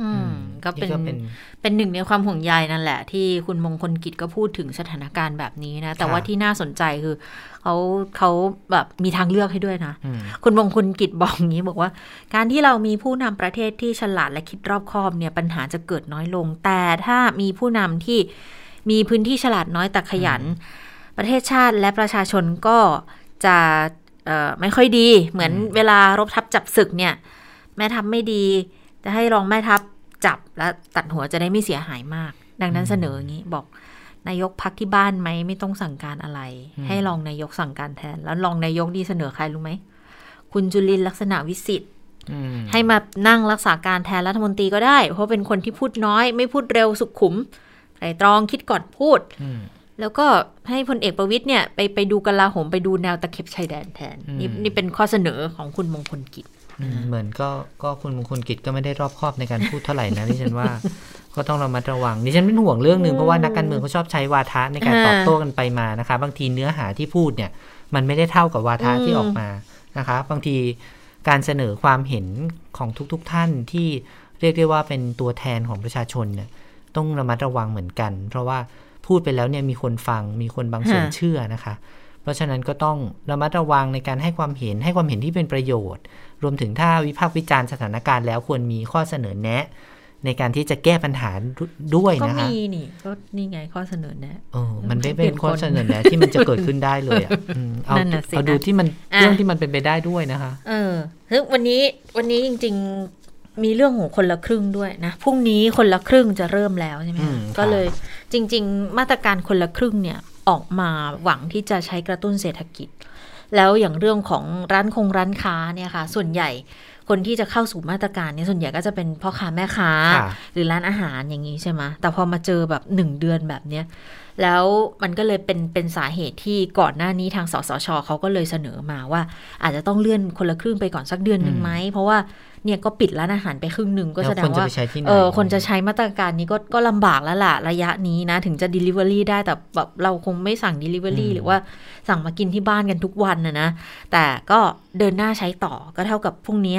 อืมก็เป็นนี่ก็เป็นเป็นหนึ่งในความห่วงใยนั่นแหละ ที่คุณมงคลกิจก็พูดถึงสถานการณ์แบบนี้นะ แต่ว่าที่น่าสนใจคือเขาเขาแบบมีทางเลือกให้ด้วยนะอืมคุณมงคลกิจบอกอย่างนี้บอกว่า การที่เรามีผู้นำประเทศที่ฉลาดและคิดรอบคอบเนี่ยปัญหาจะเกิดน้อยลง แต่ถ้ามีผู้นำที่มีพื้นที่ฉลาดน้อยแต่ขยัน ประเทศชาติและประชาชนก็จะเอ่อ ไม่ค่อยดี เหมือนเวลารบทัพจับศึกเนี่ย แม่ทัพไม่ดี จะให้รองแม่ทัพจับแล้วตัดหัวจะได้ไม่เสียหายมาก ดังนั้นเสนออย่างนี้บอกนายกพักที่บ้านไหมไม่ต้องสั่งการอะไร ให้รองนายกสั่งการแทน แล้วรองนายกดีเสนอใครรู้ไหมคุณจุลินทร์ลักษณะวิสิทธิ์อืมให้มานั่งรักษาการแทนรัฐมนตรีก็ได้ เพราะเป็นคนที่พูดน้อย ไม่พูดเร็วสุขุมไตรตรองคิดก่อนพูดอืม แล้วก็ให้พลเอกประวิตยเนี่ยไปไปดูกลาโหมไปดูแนวตะเข็บชายแดนแทน นี่อืมนี่เป็นข้อเสนอของคุณมงคลกิจอืมเหมือนก็ก็คุณมงคลกิจก็ไม่ได้รอบคอบในการพูดเท่าไหร่นะดิฉันว่าก็ต้องระมัดระวังดิฉันเป็นห่วงเรื่องหนึ่งเพราะว่านักการเมืองเขาชอบใช้วาทะในการอ่าตอบโต้กันไปมานะคะ บางทีเนื้อหาที่พูดเนี่ย มันไม่ได้เท่ากับวาทะอืมที่ออกมานะคะ บางทีการเสนอความเห็นของทุกๆทท่านที่เรียกได้ว่าเป็นตัวแทนของประชาชนเนี่ยต้องระมัดระวังเหมือนกัน เพราะว่า พูดไปแล้วเนี่ยมีคนฟังมีคนบางส่วนฮะเชื่อนะคะ เพราะฉะนั้นก็ต้องระมัดระวังในการให้ความเห็นให้ความเห็นที่เป็นประโยชน์ รวมถึงถ้าวิพากษ์วิจารณ์สถานการณ์แล้วควรมีข้อเสนอแนะ ในการที่จะแก้ปัญหาด้วยก็นะคะมีนี่ก็นี่ไงข้อเสนอแนะเออมันไม่เปลี่เป็ยนนข้อคนเสนอแนะที่มันจะเกิดขึ้นได้เลยอะอืมเอานั่นน่ะสิเอาดูนะที่มันอะเรื่องที่มันเป็นไปได้ด้วยนะคะ เออซึ่งวันนี้วันนี้จริง ๆมีเรื่องของคนละครึ่งด้วยนะพรุ่งนี้คนละครึ่งจะเริ่มแล้วใช่ไหมอืคะมก็ครับเลย จริง ๆ มาตรการคนละครึ่งเนี่ยออกมาหวังที่จะใช้กระตุ้นเศรษฐกิจ แล้วอย่างเรื่องของร้านคงร้านค้าเนี่ยค่ะ ส่วนใหญ่คนที่จะเข้าสู่มาตรการเนี่ยส่วนใหญ่ก็จะเป็นพ่อค้าแม่ค้าค่ะหรือร้านอาหารอย่างนี้ใช่ไหมแต่พอมาเจอแบบหนึ่งเดือนแบบเนี้ยแล้วมันก็เลยเป็นเป็นสาเหตุที่ก่อนหน้านี้ทางสสชเขาก็เลยเสนอมาว่า อาจจะต้องเลื่อนคนละครึ่งไปก่อนสักเดือนหนึ่งไหมเพราะว่า เนี่ยก็ปิดร้านอาหารไปครึ่งหนึ่งก็แล้วแสดคงนจะว่าไปใช้ที่ไหนเออคนจะใช้มาตรการนี้ก็ก็ลำบากแล้วล่ะระยะนี้นะ ถึงจะ Delivery ได้แต่แบบเราคงไม่สั่ง Delivery หรือว่าสั่งมากินที่บ้านกันทุกวันนะนะแต่ก็เดินหน้าใช้ต่อก็เท่ากับพรุ่งนี้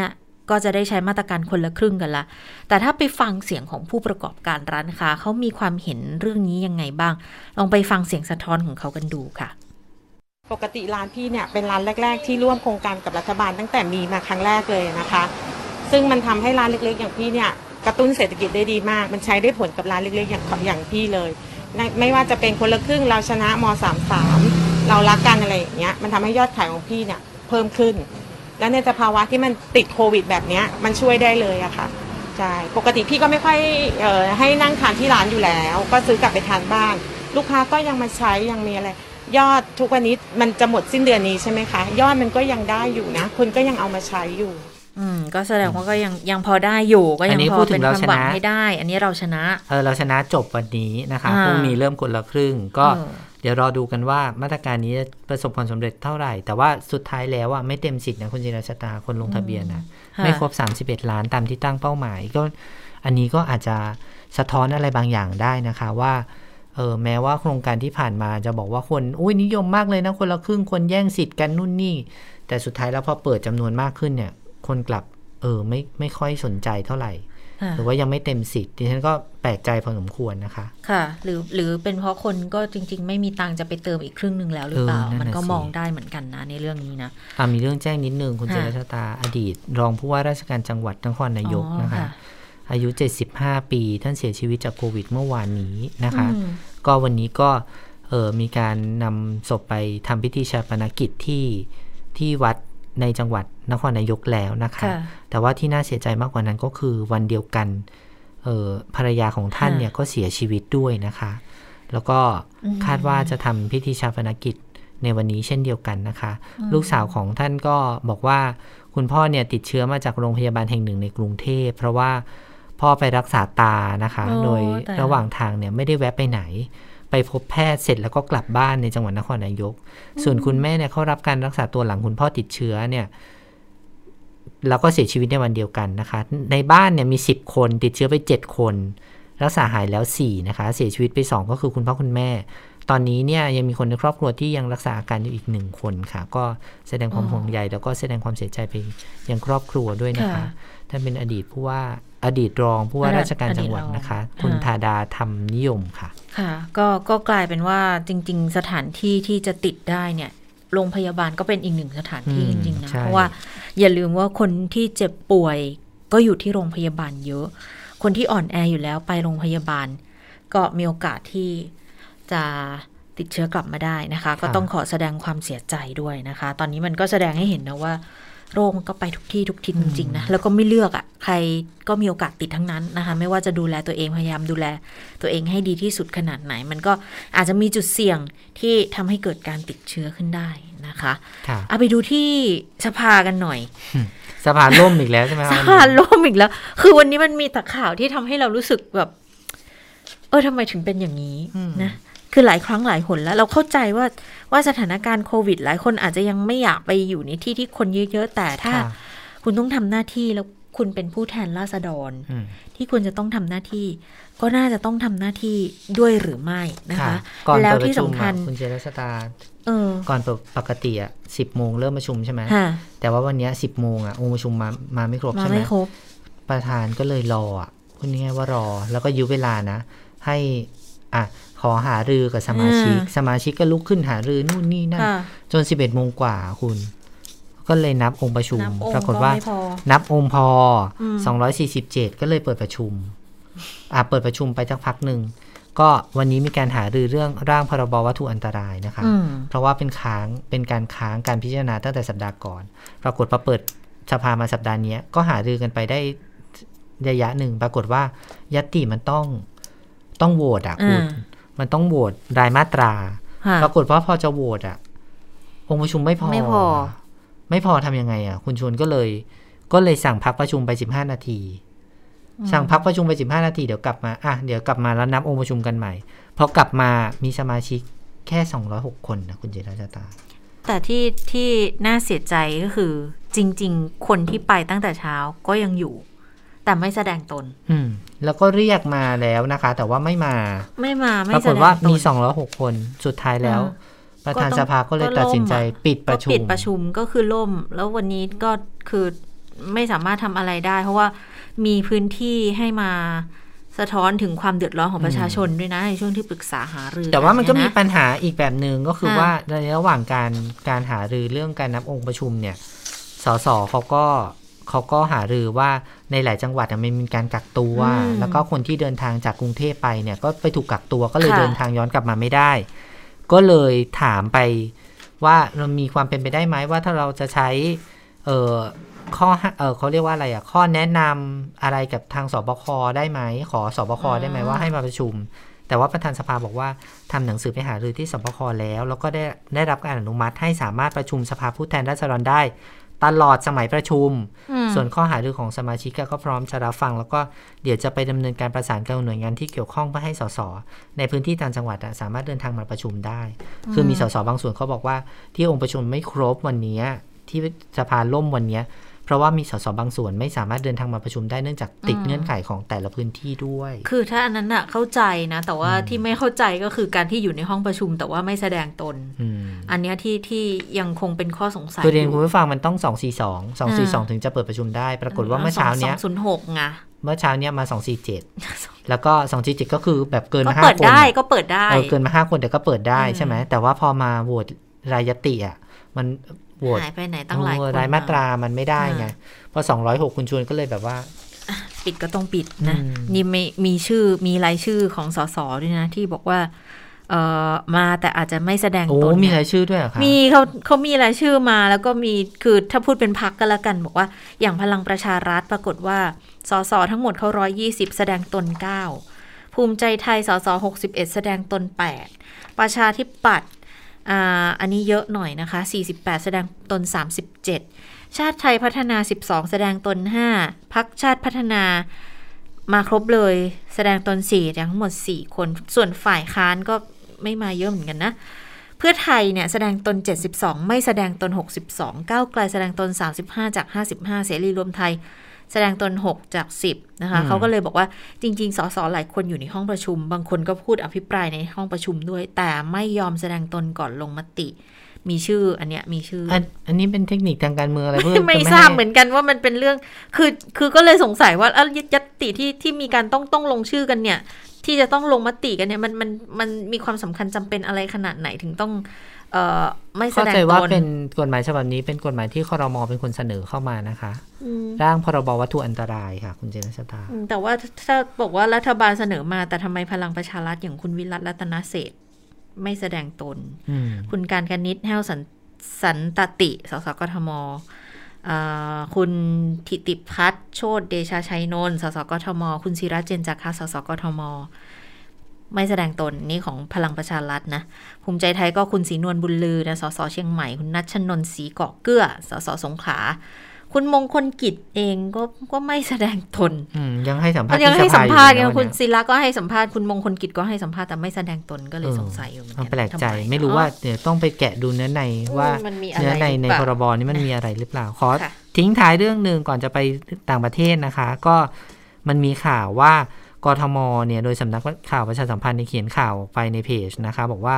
ก็จะได้ใช้มาตรการคนละครึ่งกันละ แต่ถ้าไปฟังเสียงของผู้ประกอบการร้านค้าเขามีความเห็นเรื่องนี้ยังไงบ้าง ลองไปฟังเสียงสะท้อนของเขากันดูค่ะ ปกติร้านพี่เนี่ยเป็นร้านแรก ๆ ที่ร่วมโครงการกับรัฐบาลตั้งแต่มีมาครั้งแรกเลยนะคะ ซึ่งมันทำให้ร้านเล็กๆ อย่างพี่เนี่ยกระตุ้นเศรษฐกิจได้ดีมาก มันใช้ได้ผลกับร้านเล็กๆ อย่างอย่างพี่เลยไม่ไม่ว่าจะเป็นคนละครึ่งเราชนะม33เรารักกันอะไรอย่างเงี้ยมันทำให้ยอดขายของพี่เนี่ยเพิ่มขึ้น และในสภาวะที่มันติดโควิดแบบเนี้ยมันช่วยได้เลยอะค่ะใช่ปกติพี่ก็ไม่ค่อยเอ่อให้นั่งทานที่ร้านอยู่แล้ว ก็ซื้อกลับไปทานบ้าน ลูกค้าก็ยังมาใช้ยังมีอะไร ยอดทุกวันนี้มันจะหมดสิ้นเดือนนี้ใช่ไหมคะ ยอดมันก็ยังได้อยู่นะคนก็ยังเอามาใช้อยู่ อืมก็แสดงว่าก็ยังยังพอได้อยู่ก็อัยังนนี้พอพูดถึเป็นงเราความชนะหวังให้ได้ อันนี้เราชนะเออเราชนะจบวันนี้นะคะอ่าพรุ่งนี้เริ่มคนละครึ่ง ก็เออเดี๋ยวรอดูกันว่ามาตรการนี้จะประสบผลสำเร็จเท่าไหร่ แต่ว่าสุดท้ายแล้วอะไม่เต็มสิทธิ์นะคุณจิรชตาคนลงทะเบียนนะค่ะไม่ครบ 31 ล้านตามที่ตั้งเป้าหมาย ก็อันนี้ก็อาจจะสะท้อนอะไรบางอย่างได้นะคะว่าเออแม้ว่าโครงการที่ผ่านมาจะบอกว่าคนอุ้ยนิยมมากเลยนะคนละครึ่งคนแย่งสิทธิ์กันนู่นนี่ แต่สุดท้ายแล้วพอเปิดจำนวนมากขึ้นเนี่ย คนกลับ เออไม่ไม่ค่อยสนใจเท่าไหร่ค่ะหรือว่ายังไม่เต็มสิทธิ์ดิฉันก็แปลกใจพอสมควรนะคะ ค่ะ หรือหรือเป็นเพราะคนก็จริง ๆ ไม่มีตังค์จะไปเติมอีกครึ่งหนึ่งแล้วหรือเปล่าเออนั่นน่ะมันก็สิมองได้เหมือนกันนะในเรื่องนี้นะอ่ามีเรื่องแจ้งนิดนึงคุณเจค่ะรชตาอดีต รองผู้ว่าราชการจังหวัดนครนายกอ๋อนะคะ อายุ 75 ปี ท่านเสียชีวิตจากโควิดเมื่อวานนี้นะคะอืมก็วันนี้ก็เออมีการนำศพไปทำพิธีชาปนกิจที่ที่วัดในจังหวัด นครนายกแล้วนะคะค่ะแต่ว่าที่น่าเสียใจมากกว่านั้นก็คือวันเดียวกันเออภรรยาของท่านค่ะเนี่ยก็เสียชีวิตด้วยนะคะ แล้วก็อืมคาดว่าจะทำพิธีชาปนกิจในวันนี้เช่นเดียวกันนะคะ ลูกสาวของท่านก็บอกว่าคุณพ่อเนี่ยติดเชื้อมาจากโรงพยาบาลแห่งหนึ่งในกรุงเทพ เพราะว่าพ่อไปรักษาตานะคะโอ้โดยตายระหว่างทางเนี่ยไม่ได้แวะไปไหน ไปพบแพทย์เสร็จแล้วก็กลับบ้านในจังหวัดนครนายก ส่วนคุณแม่เนี่ยเขารับการรักษาตัวหลังคุณพ่อติดเชื้อเนี่ย แล้วก็เสียชีวิตในวันเดียวกันนะคะ ในบ้านเนี่ยมี 10 คนติดเชื้อไป 7 คน รักษาหายแล้ว 4 นะคะ เสียชีวิตไป 2 ก็คือคุณพ่อคุณแม่ ตอนนี้เนี่ยยังมีคนในครอบครัวที่ยังรักษาอาการอยู่อีกหนึ่งคนค่ะ ก็แสดงความอ๋อห่วงใยแล้วก็แสดงความเสียใจไปยังครอบครัวด้วยนะคะค่ะท่านเป็นอดีตผู้ว่าอดีตรองผู้ว่าอดีตราชการจังหวัดอดีตรองนะคะ คุณค่ะธาดาธรรมนิยมค่ะ ค่ะ ก็ก็กลายเป็นว่าจริง ๆ สถานที่ที่จะติดได้เนี่ย โรงพยาบาลก็เป็นอีกหนึ่งสถานที่อืจมริงๆนะใช่เพราะว่าอย่าลืมว่าคนที่เจ็บป่วยก็อยู่ที่โรงพยาบาลเยอะ คนที่อ่อนแออยู่แล้วไปโรงพยาบาล ก็มีโอกาสที่จะติดเชื้อกลับมาได้นะคะ ก็ต้องขอแสดงความเสียใจด้วยนะคะ ตอนนี้มันก็แสดงให้เห็นนะว่า โรคมันก็ไปทุกที่ทุกทิศจริงๆนะแล้วก็ไม่เลือกอะ่ะใครก็มีโอกาสติดทั้งนั้นนะคะ ไม่ว่าจะดูแลตัวเองพยายามดูแล ตัวเองให้ดีที่สุดขนาดไหน มันก็อาจจะมีจุดเสี่ยงที่ทำให้เกิดการติดเชื้อขึ้นได้นะคะค่ะเอาไปดูที่สภากันหน่อย สภาล่มอีกแล้วใช่ไหมสคะภาล่มอีกแล้ว คือวันนี้มันมีแต่ข่าวที่ทำให้เรารู้สึกแบบ เออทำไมถึงเป็นอย่างนี้นะ คือหลายครั้งหลายหนแล้ว เราเข้าใจว่าว่าสถานการณ์โควิด หลายคนอาจจะยังไม่อยากไปอยู่ในที่ที่คนเยอะๆ แต่ถ้าค่ะคุณต้องทำหน้าที่แล้วคุณเป็นผู้แทนราษฎรอืมที่คุณจะต้องทำหน้าที่ ก็น่าจะต้องทำหน้าที่ด้วยหรือไม่นะคะก่อนแล้วเปิดปที่ระชุมสำคัญอะคุณเจรชตาเออก่อนเปิดปกติอะสิบโมงเริ่มประชุมใช่ไหมค่ะแต่ว่าวันเนี้สิบโมงอะองค์ประชุมมามาไม่ครบมาใช่ไหมไม่ครบประธานก็เลยรออะพูดง่ายๆว่ารอ แล้วก็ยื้อเวลานะ ให้อะข อหารือกับสมาชิกอ่าสมาชิกก็ลุกขึ้นหารือนู่นนี่นั่นค่ะจนสิบเอ็ดโมงกว่าคุณ ก็เลยนับองค์ประชุมนับองค์ปรากฏว่าก็ไม่พอนับองค์พออืมสองร้อยสี่สิบเจ็ดก็เลยเปิดประชุม อะเปิดประชุมไปสักพักหนึ่งก็วันนี้มีการหารือเรื่องร่างพรบวัตถุอันตรายนะคะอืมเพราะว่าเป็นค้างเป็นการค้างการพิจารณาตั้งแต่สัปดาห์ก่อน ปรากฏพอเปิดสภามาสัปดาห์เนี้ยก็หารือกันไปได้ระยะหนึ่ง ปรากฏว่ายตติมันต้องต้องโหวตอะคุณอ่า มันต้องโหวตรายมาตราค่ะปรากฏว่าพอจะโหวตอะองค์ประชุมไม่พอ ไม่พอ ไม่พอทำยังไงอะ คุณชวนก็เลย ก็เลยสั่งพักประชุมไปสิบห้านาที สั่งพักประชุมไปสิบห้านาทีเดี๋ยวกลับมาอะเดี๋ยวกลับมาแล้วนับองค์ประชุมกันใหม่พอกลับมามีสมาชิกแค่สองร้อยหกคนนะคุณเจราชตา แต่ที่ที่น่าเสียใจก็คือ จริง ๆ คนที่ไปตั้งแต่เช้าก็ยังอยู่ แต่ไม่แสดงตน อืม แล้วก็เรียกมาแล้วนะคะ แต่ว่าไม่มา ไม่มาไม่ปราแสกฏดงว่าตนมีสองร้อยหกคนสุดท้ายแล้วอ่าประธานก็ต้องสภาก็เลยก็ล่มตัดสินใจอะปิดประชุก็มปิดประชุมก็คือล่ม แล้ววันนี้ก็คือไม่สามารถทำอะไรได้ เพราะว่ามีพื้นที่ให้มาสะท้อนถึงความเดือดร้อนของประชาชนด้วยนะ ในช่วงที่ปรึกษาหารือ แต่ว่ามันก็มีเยะปัญหาอีกแบบหนึ่งก็คือค่ะว่าในระหว่างการการหารือเรื่องการนับองค์ประชุมเนี่ยสสเขาก็ เขาก็หารือว่าในหลายจังหวัดอะมันมีการกักตัวอืมแล้วก็คนที่เดินทางจากกรุงเทพไปเนี่ย ก็ไปถูกกักตัวก็เลยค่ะเดินทางย้อนกลับมาไม่ได้ ก็เลยถามไปว่าเรามีความเป็นไปได้ไหมว่าถ้าเราจะใช้เออข้อห้าเออเขาเรียกว่าอะไรอะ ข้อแนะนำอะไรกับทางสบคได้ไหม ขอสบคได้ไหมว่าให้มาประชุม แต่ว่าประธานสภาบอกว่าทำหนังสือไปหารือที่สบคแล้ว แล้วก็ได้ได้รับการอนุมัติให้สามารถประชุมสภาผู้แทนราษฎรได้ ตลอดสมัยประชุมอืมส่วนข้อหารือของสมาชิกก็พร้อมจะรับฟัง แล้วก็เดี๋ยวจะไปดำเนินการประสานกับหน่วยงานที่เกี่ยวข้องเพื่อให้สสในพื้นที่ต่างจังหวัดอะสามารถเดินทางมาประชุมได้ คือมีสสบางส่วนเขาบอกว่าที่องค์ประชุมไม่ครบวันเนี้ยที่สภาล่มวันเนี้ย เพราะว่ามีสสบางส่วนไม่สามารถเดินทางมาประชุมได้เนื่องจากติดอืมเงื่อนไขของแต่ละพื้นที่ด้วย คือถ้าอันนั้นอะเข้าใจนะ แต่ว่าที่ไม่เข้าใจก็คือการที่อยู่ในห้องประชุม แต่ว่าไม่แสดงตนอืมอันเนี้ยที่ที่ยังคงเป็นข้อสงสัยคือเรียนอยู่คุณผู้ฟังมันต้อง242 242 ถึงจะเปิดประชุมได้ ปรากฏว่าเมื่อเช้าเนี้ยสองศูนย์หกไงเมื่อเช้าเนี้ยมา 247 แล้วก็ 247 ก็คือแบบเกินก็มาห้าเปิดคนได้อะก็เปิดได้เออเกินมาห้าคนแต่ก็เปิดได้อืมใช่ไหมแต่ว่าพอมาโหวตรายยติอะมัน โหวตหายไปไหนตั้งหลายเอคอนรายมาตรามันไม่ได้อ่าไงเพราะ206คุณชวนก็เลยแบบว่าปิดก็ต้องปิดนะอืมนี่ไม่มีชื่อมีรายชื่อของสสด้วยนะ ที่บอกว่า เออมาแต่อาจจะไม่แสดงโอ้ตนมีเนี่ยรายชื่อด้วยเหรอคะมีเขาเขามีรายชื่อมาแล้วก็มีคือถ้าพูดเป็นพักก็แล้วกัน บอกว่าอย่างพลังประชารัฐปรากฏว่าสสทั้งหมดเขาร้อยี่สิบแสดงตนเก้าภูมิใจไทยสสหกสิบเอ็ดแสดงตนแปดประชาธิปัตย์ อันนี้เยอะหน่อยนะคะสี่สิบแสดงตนสามสิบเจ็ดชาติไทยพัฒนาสิบสองแสดงตนห้าพักชาติพัฒนามาครบเลย แสดงตนสี่ทั้งหมดสี่คน ส่วนฝ่ายค้านก็ไม่มาเยอะเหมือนกันนะ เพื่อไทยเนี่ยแสดงตน 72 ไม่แสดงตน 62 ก้าวไกลแสดงตน 35 จาก 55 เสรีรวมไทย แสดงตน 6 จาก 10 นะคะอืมเขาก็เลยบอกว่าจริง ๆ สสหลายคนอยู่ในห้องประชุม บางคนก็พูดอภิปรายในห้องประชุมด้วย แต่ไม่ยอมแสดงตนก่อนลงมติ มีชื่ออันเนี้ยมีชื่ออันอันนี้เป็นเทคนิคทางการเมืองอะไรเพื่อไม่จะทราบให้เหมือนกันว่ามันเป็นเรื่องคือคือก็เลยสงสัยว่าเอ้ายัตติที่ที่มีการต้องต้องลงชื่อกันเนี่ย ที่จะต้องลงมติกันเนี่ยมันมันมันมีความสำคัญจำเป็นอะไรขนาดไหนถึงต้องเอ่อ ไม่แสเข้าดงใจตว่านเป็นกฎหมายฉบับนี้เป็นกฎหมายที่ครมเป็นคนเสนอเข้ามานะคะอืมร่างพรบวัตถุอันตรายค่ะ คุณเจนชตาอืมแต่ว่าถ้าบอกว่ารัฐบาลเสนอมา แต่ทำไมพลังประชารัฐอย่างคุณวิรัตรัตนเศรษฐ์ไม่แสดงตนอืมคุณการกนิษฐ์แห้วสันสันตติสสกทมอ่าคุณทิติพัฒน์โชตเดชาชัยนนท์สสกทม คุณศิระเจนจาคะสสกทม ไม่แสดงตนนี่ของพลังประชารัฐนะ ภูมิใจไทยก็คุณศรีนวลบุญลือนะสสเชียงใหม่ คุณนัชชนนท์ศรีเกาะเกื้อสสสงขลาคุณมงคลกิจเองก็ก็ไม่แสดงตนอืมยังให้สัมภาษณ์ยังที่ให้สัมภาษณ์สไงอยู่นะคุณวันเนี้ยศิระก็ให้สัมภาษณ์คุณมงคลกิจก็ให้สัมภาษณ์แต่ไม่แสดงตนก็เลยสงสัยอยู่เหมือนเออกันแปลกใจทำไม่รู้อ๋อว่าเดี๋ยวต้องไปแกะดูเนื้อในว่ามันมีอะไรเนื้อในหรือในเปล่าพรบนี้มันมีอะไรหรือเปล่าขอค่ะทิ้งท้ายเรื่องหนึ่งก่อนจะไปต่างประเทศนะคะ ก็มันมีข่าวว่า กทมเนี่ยโดยสำนักข่าวประชาสัมพันธ์ในยเขียนข่าวไปในเพจนะคะ บอกว่า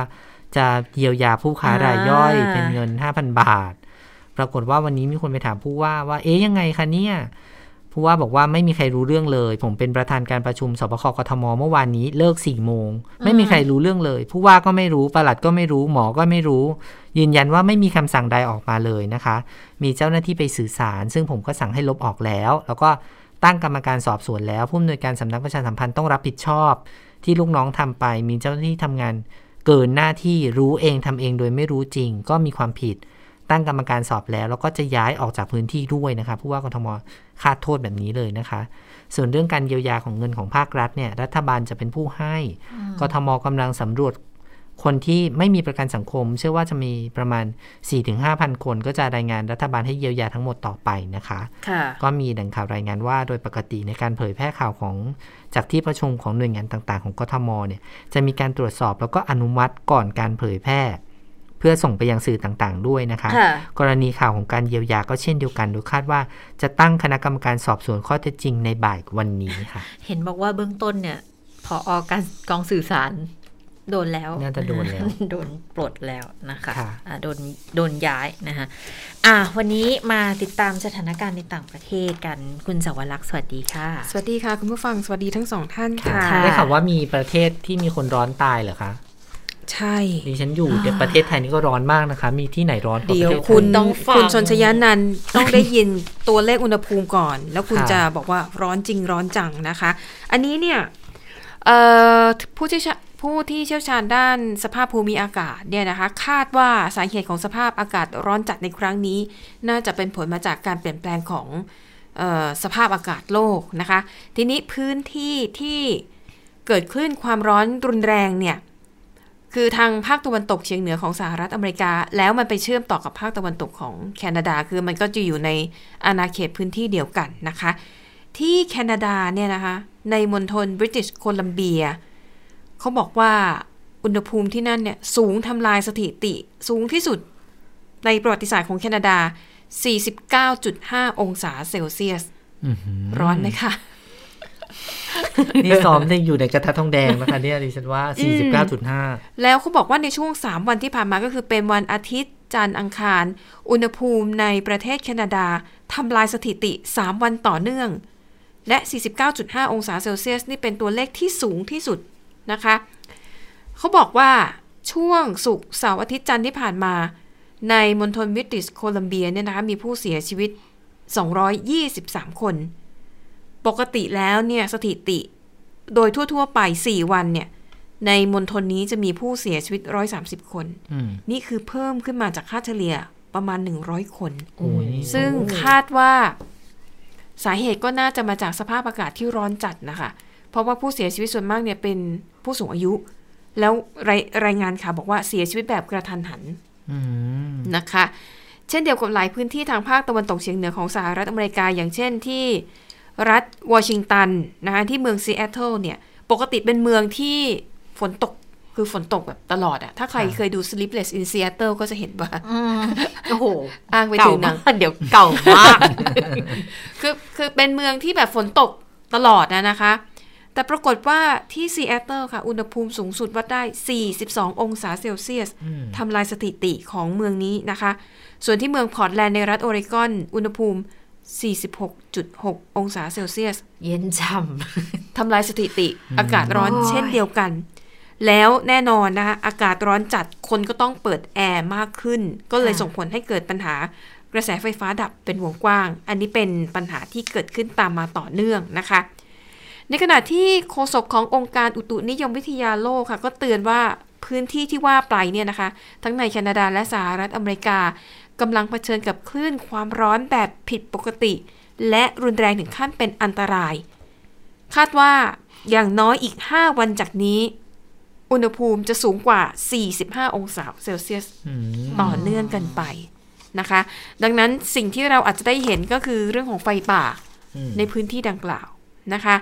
จะเยียวยาผู้ค้ารายย่อยเป็นเงิน 5,000 บาท ปรากฏว่าวันนี้มีคนไปถามผู้ว่าว่า เอ๊ยยังไงคะเนี่ยผู้ว่าบอกว่าไม่มีใครรู้เรื่องเลย ผมเป็นประธานการประชุมสบคกทมเมื่อวานนี้เลิกสี่โมง ไม่มีใครรู้เรื่องเลย ผู้ว่าก็ไม่รู้ปลัดก็ไม่รู้หมอก็ไม่รู้ ยืนยันว่าไม่มีคำสั่งใดออกมาเลยนะคะ มีเจ้าหน้าที่ไปสื่อสาร ซึ่งผมก็สั่งให้ลบออกแล้ว แล้วก็ ตั้งกรรมการสอบสวนแล้ว ผู้อำนวยการสำนักประชาสัมพันธ์ต้องรับผิดชอบ ที่ลูกน้องทำไป มีเจ้าหน้าที่ทำงาน เกินหน้าที่รู้เองทำเองโดยไม่รู้จริง ก็มีความผิด ตั้งกรรมการสอบแล้ว แล้วก็จะย้ายออกจากพื้นที่ด้วยนะคะผู้ว่ากทมคาดโทษแบบนี้เลยนะคะ ส่วนเรื่องการเยียวยาของเงินของภาครัฐเนี่ยรัฐบาลจะเป็นผู้ให้ กทมกำลังสำรวจ คนที่ไม่มีประกันสังคม เชื่อว่าจะมีประมาณ 4-5,000 คนก็จะรายงานรัฐบาลให้เยียวยาทั้งหมดต่อไปนะคะค่ะก็มีแหล่งข่าวรายงานว่าโดยปกติในการเผยแพร่ข่าวของจากที่ประชุมของหน่วยงานต่างๆ ของกทมเนี่ยจะมีการตรวจสอบแล้วก็อนุมัติก่อนการเผยแพร่เพื่อส่งไปยังสื่อต่างๆ ด้วยนะคะค่ะกรณีข่าวของการเยียวยาก็เช่นเดียวกันโดยคาดว่าจะตั้งคณะกรรมการสอบสวนข้อเท็จจริงในบ่ายวันนี้ค่ะ เห็นบอกว่าเบื้องต้นเนี่ย พออการกองสื่อสาร โดนแล้ว น่าจะโดนแล้ว โดนปลดแล้วนะคะค่ะอ่าโดนโดนย้ายนะคะอะวันนี้มาติดตามสถานการณ์ในต่างประเทศกันคุณสวรักษ์สวัสดีค่ะ สวัสดีค่ะ คุณผู้ฟังสวัสดีทั้งสองท่านค่ะค่ะได้ข่าวว่ามีประเทศที่มีคนร้อนตายเหรอคะใช่ดิฉันอยู่ในประเทศไทยนี่ก็ร้อนมากนะคะ มีที่ไหนร้อนกว่าเดี๋ปยวระเทศไทคุณยต้องฟังคุณชนชยานันท์ต้องได้ยินตัวเลขอุณหภูมิก่อน แล้วคุณค่ะจะบอกว่าร้อนจริงร้อนจังนะคะ อันนี้เนี่ยเอ่อผู้ที่ชา ผู้ที่เชี่ยวชาญด้านสภาพภูมิอากาศเนี่ยนะคะ คาดว่าสาเหตุของสภาพอากาศร้อนจัดในครั้งนี้ น่าจะเป็นผลมาจากการเปลี่ยนแปลงของออสภาพอากาศโลกนะคะ ทีนี้พื้นที่ที่เกิดคลื่นความร้อนรุนแรงเนี่ยคืคือทางภาคตะวันตกเฉียงเหนือของสหรัฐอเมริกา แล้วมันไปเชื่อมต่อกับภาคตะวันตกของแคนาดา คือมันก็จะอยู่ในอาณาเขตพื้นที่เดียวกันนะคะ ที่แคนาดาเนี่ยนะคะในมณฑลบริติชโคลัมเบีย เขาบอกว่าอุณหภูมิที่นั่นเนี่ยสูงทำลายสถิติสูงที่สุดในประวัติศาสตร์ของแคนาดา 49.5 องศาเซลเซียสอื้อหือร้อนไหมคะ นี่ซ้อมได้อยู่ในกระทะทองแดงนะคะเนี่ยดิฉันว่า 49.5 แล้วเขาบอกว่าในช่วง 3 วันที่ผ่านมาก็คือเป็นวันอาทิตย์จันทร์อังคาร อุณหภูมิในประเทศแคนาดาทำลายสถิติ 3 วันต่อเนื่อง และ 49.5 องศาเซลเซียส นี่เป็นตัวเลขที่สูงที่สุด นะคะเขาบอกว่าช่วงศุกร์เสาร์อาทิตย์จันทร์ที่ผ่านมา ในมณฑลบริติชโคลัมเบียเนี่ยนะคะมีผู้เสียชีวิต 223 คน ปกติแล้วเนี่ยสถิติโดยทั่ว ๆ ไป 4 วันเนี่ยในมณฑลนี้จะมีผู้เสียชีวิต 130 คนอืมนี่คือเพิ่มขึ้นมาจากค่าเฉลี่ยประมาณ 100 คนโอ้ยซึ่งคาดว่าสาเหตุก็น่าจะมาจากสภาพอากาศที่ร้อนจัดนะคะ เพราะว่าผู้เสียชีวิตส่วนมากเนี่ยเป็นผู้สูงอายุ แล้วรายรายงานข่าวบอกว่าเสียชีวิตแบบกะทันหันอืมนะคะ เช่นเดียวกับหลายพื้นที่ทางภาคตะวันตกเฉียงเหนือของสหรัฐอเมริกา อย่างเช่นที่รัฐวอชิงตันนะคะที่เมืองซีแอตเทิลเนี่ย ปกติเป็นเมืองที่ฝนตกคือฝนตกแบบตลอดอะถ้าใครเคยดู Sleepless in Seattle ก็จะเห็นว่าอืมโอ้โหอ้างไปถึงหนัมางกเดี๋ยวเก่ามากคือคือเป็นเมืองที่แบบฝนตกตลอดนะนะคะ แต่ปรากฏว่าที่ซีแอตเทิลค่ะ อุณหภูมิสูงสุดวัดได้ 42 องศาเซลเซียสอืมทำลายสถิติของเมืองนี้นะคะ ส่วนที่เมืองพอร์ตแลนด์ในรัฐโอเรกอน อุณหภูมิ 46.6 องศาเซลเซียส เย็นช่ทำลายสถิติอากาศร้อนเช่นเดียวกัน แล้วแน่นอนนะคะอากาศร้อนจัดคนก็ต้องเปิดแอร์มากขึ้น ก็เลยส่งผลให้เกิดปัญหากระแสไฟฟ้าดับเป็นวงกว้าง อันนี้เป็นปัญหาที่เกิดขึ้นตามมาต่อเนื่องนะคะ ในขณะที่โฆษกขององค์การอุตุนิยมวิทยาโลกค่ะ ก็เตือนว่าพื้นที่ที่ว่าไปเนี่ยนะคะ ทั้งในแคนาดาและสหรัฐอเมริกากำลังเผชิญกับคลื่นความร้อนแบบผิดปกติ และรุนแรงถึงขั้นเป็นอันตราย คาดว่าอย่างน้อยอีก 5 วันจากนี้ อุณหภูมิจะสูงกว่า 45 องศาเซลเซียสอืมต่อเนื่องกันไปนะคะ ดังนั้นสิ่งที่เราอาจจะได้เห็นก็คือเรื่องของไฟป่าอืมในพื้นที่ดังกล่าวนะคะ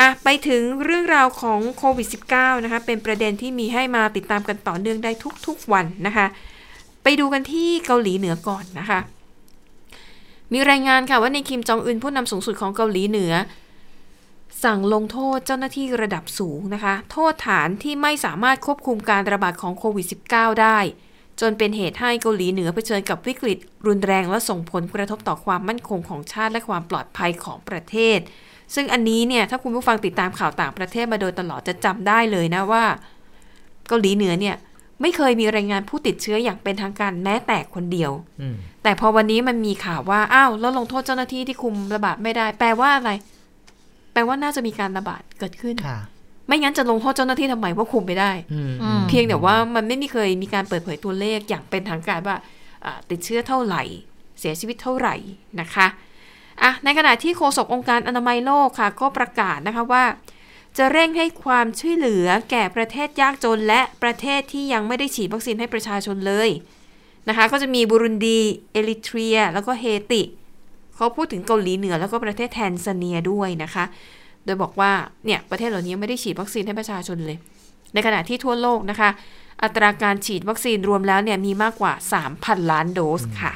อะไปถึงเรื่องราวของโควิด -19 นะคะ เป็นประเด็นที่มีให้มาติดตามกันต่อเนื่องได้ทุกๆวันนะคะ ไปดูกันที่เกาหลีเหนือก่อนนะคะ มีรายงานค่ะว่าในคิมจองอึนผู้นำสูงสุดของเกาหลีเหนือ สั่งลงโทษเจ้าหน้าที่ระดับสูงนะคะ โทษฐานที่ไม่สามารถควบคุมการระบาดของโควิด -19 ได้ จนเป็นเหตุให้เกาหลีเหนือเผชิญกับวิกฤต รุนแรงและส่งผลกระทบต่อความมั่นคงของชาติและความปลอดภัยของประเทศ ซึ่งอันนี้เนี่ยถ้าคุณผู้ฟังติดตามข่าวต่างประเทศมาโดยตลอดจะจำได้เลยนะว่า เกาหลีเหนือเนี่ยไม่เคยมีรายงานผู้ติดเชื้ออย่างเป็นทางการแม้แต่คนเดียวอืมแต่พอวันนี้มันมีข่าวว่า อ้าว แล้วลงโทษเจ้าหน้าที่ที่คุมระบาดไม่ได้ แปลว่าอะไร แปลว่าน่าจะมีการระบาดเกิดขึ้นค่ะไม่งั้นจะลงโทษเจ้าหน้าที่ทำไมว่าคุมไม่ได้อืมอืมเพียงแต่ว่ามันไม่มีเคยมีการเปิดเผยตัวเลขอย่างเป็นทางการว่าอ่าติดเชื้อเท่าไหร่ เสียชีวิตเท่าไหร่นะคะ อะในขณะที่โฆษกองค์การอนามัยโลกค่ะ ก็ประกาศนะคะว่า จะเร่งให้ความช่วยเหลือแก่ประเทศยากจน และประเทศที่ยังไม่ได้ฉีดวัคซีนให้ประชาชนเลยนะคะก็จะมีบุรุนดี เอริเทรีย แล้วก็เฮติ เขาพูดถึงเกาหลีเหนือแล้วก็ประเทศแทนซาเนียด้วยนะคะ โดยบอกว่าเนี่ยประเทศเหล่านี้ไม่ได้ฉีดวัคซีนให้ประชาชนเลย ในขณะที่ทั่วโลกนะคะ อัตราการฉีดวัคซีนรวมแล้วเนี่ยมีมากกว่า 3,000 ล้านโดสค่ะ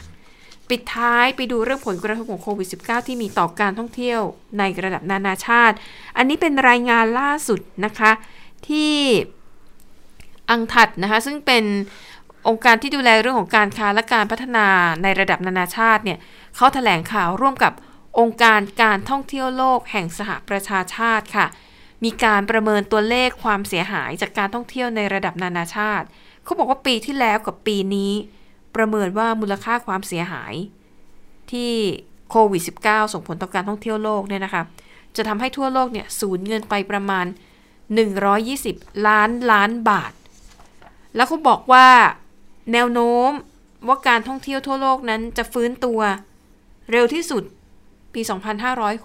ปิดท้ายไปดูเรื่องผลกระทบของโควิด -19 ที่มีต่อการท่องเที่ยวในระดับนานาชาติ อันนี้เป็นรายงานล่าสุดนะคะที่อังทัดนะคะซึ่งเป็นองค์การที่ดูแลเรื่องของการค้าและการพัฒนาในระดับนานาชาติเนี่ยเขาแถลงข่าวร่วมกับองค์การการท่องเที่ยวโลกแห่งสหประชาชาติค่ะ มีการประเมินตัวเลขความเสียหายจากการท่องเที่ยวในระดับนานาชาติ เขาบอกว่าปีที่แล้วกับปีนี้ ประเมินว่ามูลค่าความเสียหาย ที่โควิด -19 ส่งผลต่อการท่องเที่ยวโลกเนี่ยนะคะจะทำให้ทั่วโลกเนี่ยสูญเงินไปประมาณ 120 ล้านล้านบาท แล้วเขาบอกว่าแนวโน้มว่าการท่องเที่ยวทั่วโลกนั้นจะฟื้นตัวเร็วที่สุดปี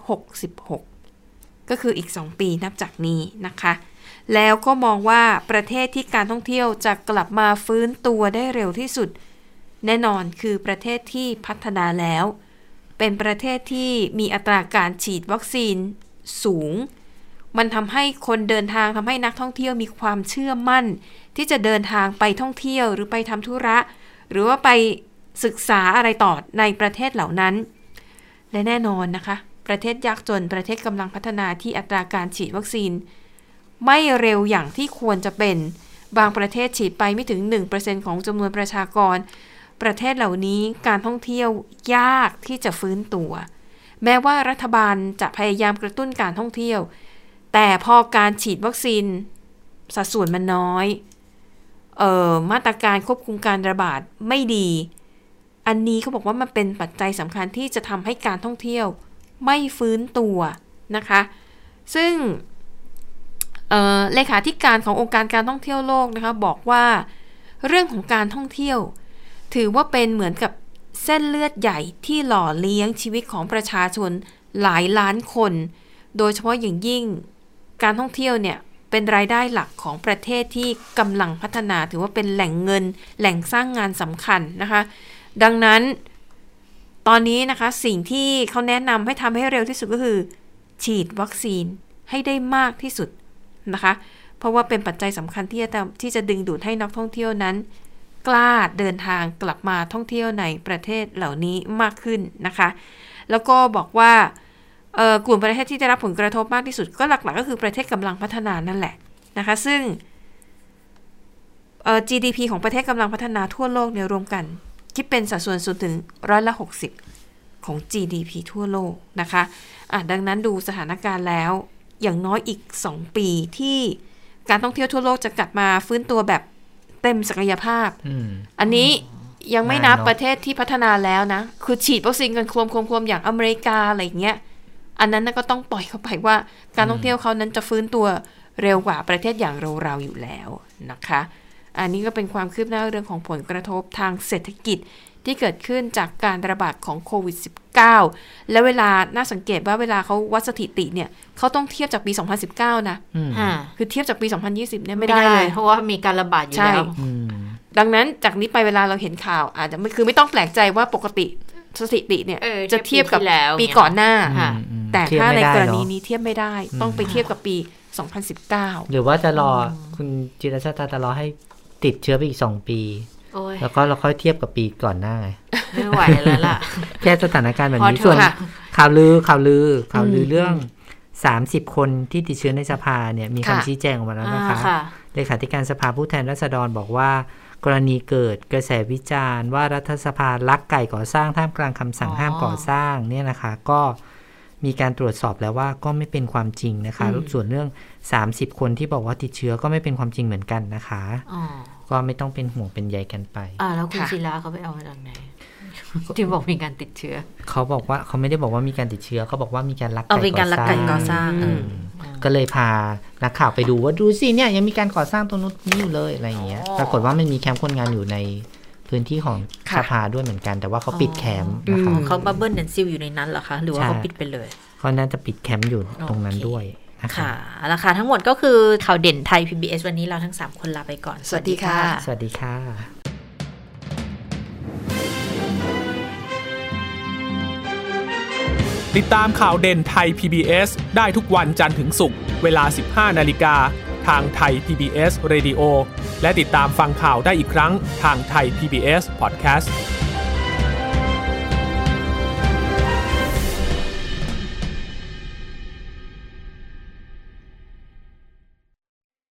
2566 ก็คืออีก 2 ปีนับจากนี้นะคะ แล้วก็มองว่าประเทศที่การท่องเที่ยวจะกลับมาฟื้นตัวได้เร็วที่สุด แน่นอนคือประเทศที่พัฒนาแล้ว เป็นประเทศที่มีอัตราการฉีดวัคซีนสูง มันทำให้คนเดินทางทำให้นักท่องเที่ยวมีความเชื่อมั่น ที่จะเดินทางไปท่องเที่ยวหรือไปทำธุระ หรือว่าไปศึกษาอะไรต่อในประเทศเหล่านั้น และแน่นอนนะคะ ประเทศยากจนประเทศกำลังพัฒนาที่อัตราการฉีดวัคซีน ไม่เร็วอย่างที่ควรจะเป็น บางประเทศฉีดไปไม่ถึง 1%ของจำนวนประชากร ประเทศเหล่านี้การท่องเที่ยวยากที่จะฟื้นตัว แม้ว่ารัฐบาลจะพยายามกระตุ้นการท่องเที่ยว แต่พอการฉีดวัคซีนสัดส่วนมันน้อยเอ่อมาตรการควบคุมการระบาดไม่ดี อันนี้เขาบอกว่ามันเป็นปัจจัยสำคัญที่จะทำให้การท่องเที่ยวไม่ฟื้นตัวนะคะ ซึ่งเเลขาธิการขององค์การการท่องเที่ยวโลกนะคะบอกว่า เรื่องของการท่องเที่ยว ถือว่าเป็นเหมือนกับเส้นเลือดใหญ่ที่หล่อเลี้ยงชีวิตของประชาชนหลายล้านคน โดยเฉพาะอย่างยิ่ง การท่องเที่ยวเนี่ยเป็นรายได้หลักของประเทศที่กำลังพัฒนา ถือว่าเป็นแหล่งเงิน แหล่งสร้างงานสำคัญนะคะ ดังนั้น ตอนนี้นะคะสิ่งที่เขาแนะนำให้ทำให้เร็วที่สุดก็คือ ฉีดวัคซีนให้ได้มากที่สุดนะคะ เพราะว่าเป็นปัจจัยสำคัญที่จะที่จะดึงดูดให้นักท่องเที่ยวนั้น กล้าเดินทางกลับมาท่องเที่ยวในประเทศเหล่านี้มากขึ้นนะคะ แล้วก็บอกว่ากลุ่มประเทศที่ได้รับผลกระทบมากที่สุดก็หลักๆ ก็คือประเทศกำลังพัฒนานั่นแหละนะคะ ซึ่ง GDP ของประเทศกำลังพัฒนาทั่วโลกเนี่ยรวมกัน คิดเป็นสัดส่วนสูงถึงร้อยละ 60 ของ GDP ทั่วโลกนะคะะดังนั้นดูสถานการณ์แล้วอย่างน้อยอีก 2 ปีที่การท่องเที่ยวทั่วโลกจะกลับมาฟื้นตัวแบบ เต็มศักยภาพอืมอันนี้ยังไม่นับนานเนอะประเทศที่พัฒนาแล้วนะ คือฉีดวัคซีนกันโครมโครมโครมอย่างอเมริกาอะไรอย่างเงี้ย อันนั้นน่ะก็ต้องปล่อยเข้าไปว่าการท่องเที่ยวเขานั้นจะฟื้นตัวเร็วกว่าประเทศอย่างเราๆอยู่แล้วนะคะ อันนี้ก็เป็นความคืบหน้าเรื่องของผลกระทบทางเศรษฐกิจ ที่เกิดขึ้นจากการระบาดของโควิด -19 และเวลาน่าสังเกตว่าเวลาเขาวัดสถิติเนี่ยเขาต้องเทียบจากปี 2019 นะอืมค่ะคือเทียบจากปี 2020เนี่ยไม่ไม่ได้ได้เลเลยยเพราะว่ามีการระบาดอยู่ใช่แล้วอืมดังนั้นจากนี้ไปเวลาเราเห็นข่าว อาจจะไม่คือไม่ต้องแปลกใจว่าปกติสถิติเนี่ยเออจะเทียบกับเทียบปีที่แล้วปีเนี่ยก่อนหน้าค่ะอืมแต่เทียบถ้าในไม่ได้กรเนณีอะนี้เทียบไม่ได้อืมต้องไปเทียบกับปี 2019 หรือว่าจะรอคุณจิรชาติจะรอให้ติดเชื้อไปอีกสองปีโอ้ย แล้วก็เราค่อยเทียบกับปีก่อนหน้าไงไม่ไหวแล้วล่ะ แค่สถานการณ์แบบพอนี้เถอะส่วนค่ะข่าวลือข่าวลือข่าวลืออมเรื่องสามสิบคนที่ติดเชื้อในสภาเนี่ยมีค่ะคำชี้แจงออกมาแล้วนะอ่าคะค่ะเลขาธิการสภาผู้แทนราษฎรบอกว่า กรณีเกิดกระแสวิจารณ์ว่ารัฐสภาลักไก่ก่อสร้างท่ามกลางคำสั่งอ๋อห้ามก่อสร้างเนี่ยนะคะ ก็มีการตรวจสอบแล้วว่าก็ไม่เป็นความจริงนะคะอืมส่วนเรื่อง 30 คนที่บอกว่าติดเชื้อก็ไม่เป็นความจริงเหมือนกันนะคะอ๋อ ก็ไม่ต้องเป็นห่วงเป็นใยกันไป อ่าแล้วคุณค่ะศิลาเขาไปเอามาจากไหนที่บอกมีการติดเชื้อ เขาบอกว่าเขาไม่ได้บอกว่ามีการติดเชื้อ เขาบอกว่ามีการลักเอาไก่เป็นการลักไก่ก่อสร้างอืมก็เลยพานักข่าวไปดูว่าดูสิเนี่ยยังมีการก่อสร้างตรงนู้นนี่อยู่เลยอะไรอย่างเงี้ยอ๋อปรากฏว่ามันมีแคมป์คนงานอยู่ในพื้นที่ของค่ะสภาด้วยเหมือนกัน แต่ว่าเขาปิดแคมป์นะคะอืมเขาบับเบิ้ลแอนซิลอยู่ในนั้นเหรอคะ หรือว่าใช่เขาปิดไปเลยเขาน่าจะปิดแคมป์อยู่ตรงนั้นโอเคด้วยนะ คะค่ะเอาละค่ะทั้งหมดก็คือข่าวเด่นไทย PBS วันนี้เราทั้ง 3 คนลาไปก่อน สวัสดีค่ะ สวัสดีค่ะ ติดตามข่าวเด่นไทย PBS ได้ทุกวันจันทร์ถึงศุกร์เวลา 15 นาฬิกา ทางไทย PBS Radio และติดตามฟังข่าวได้อีกครั้งทางไทย PBS Podcast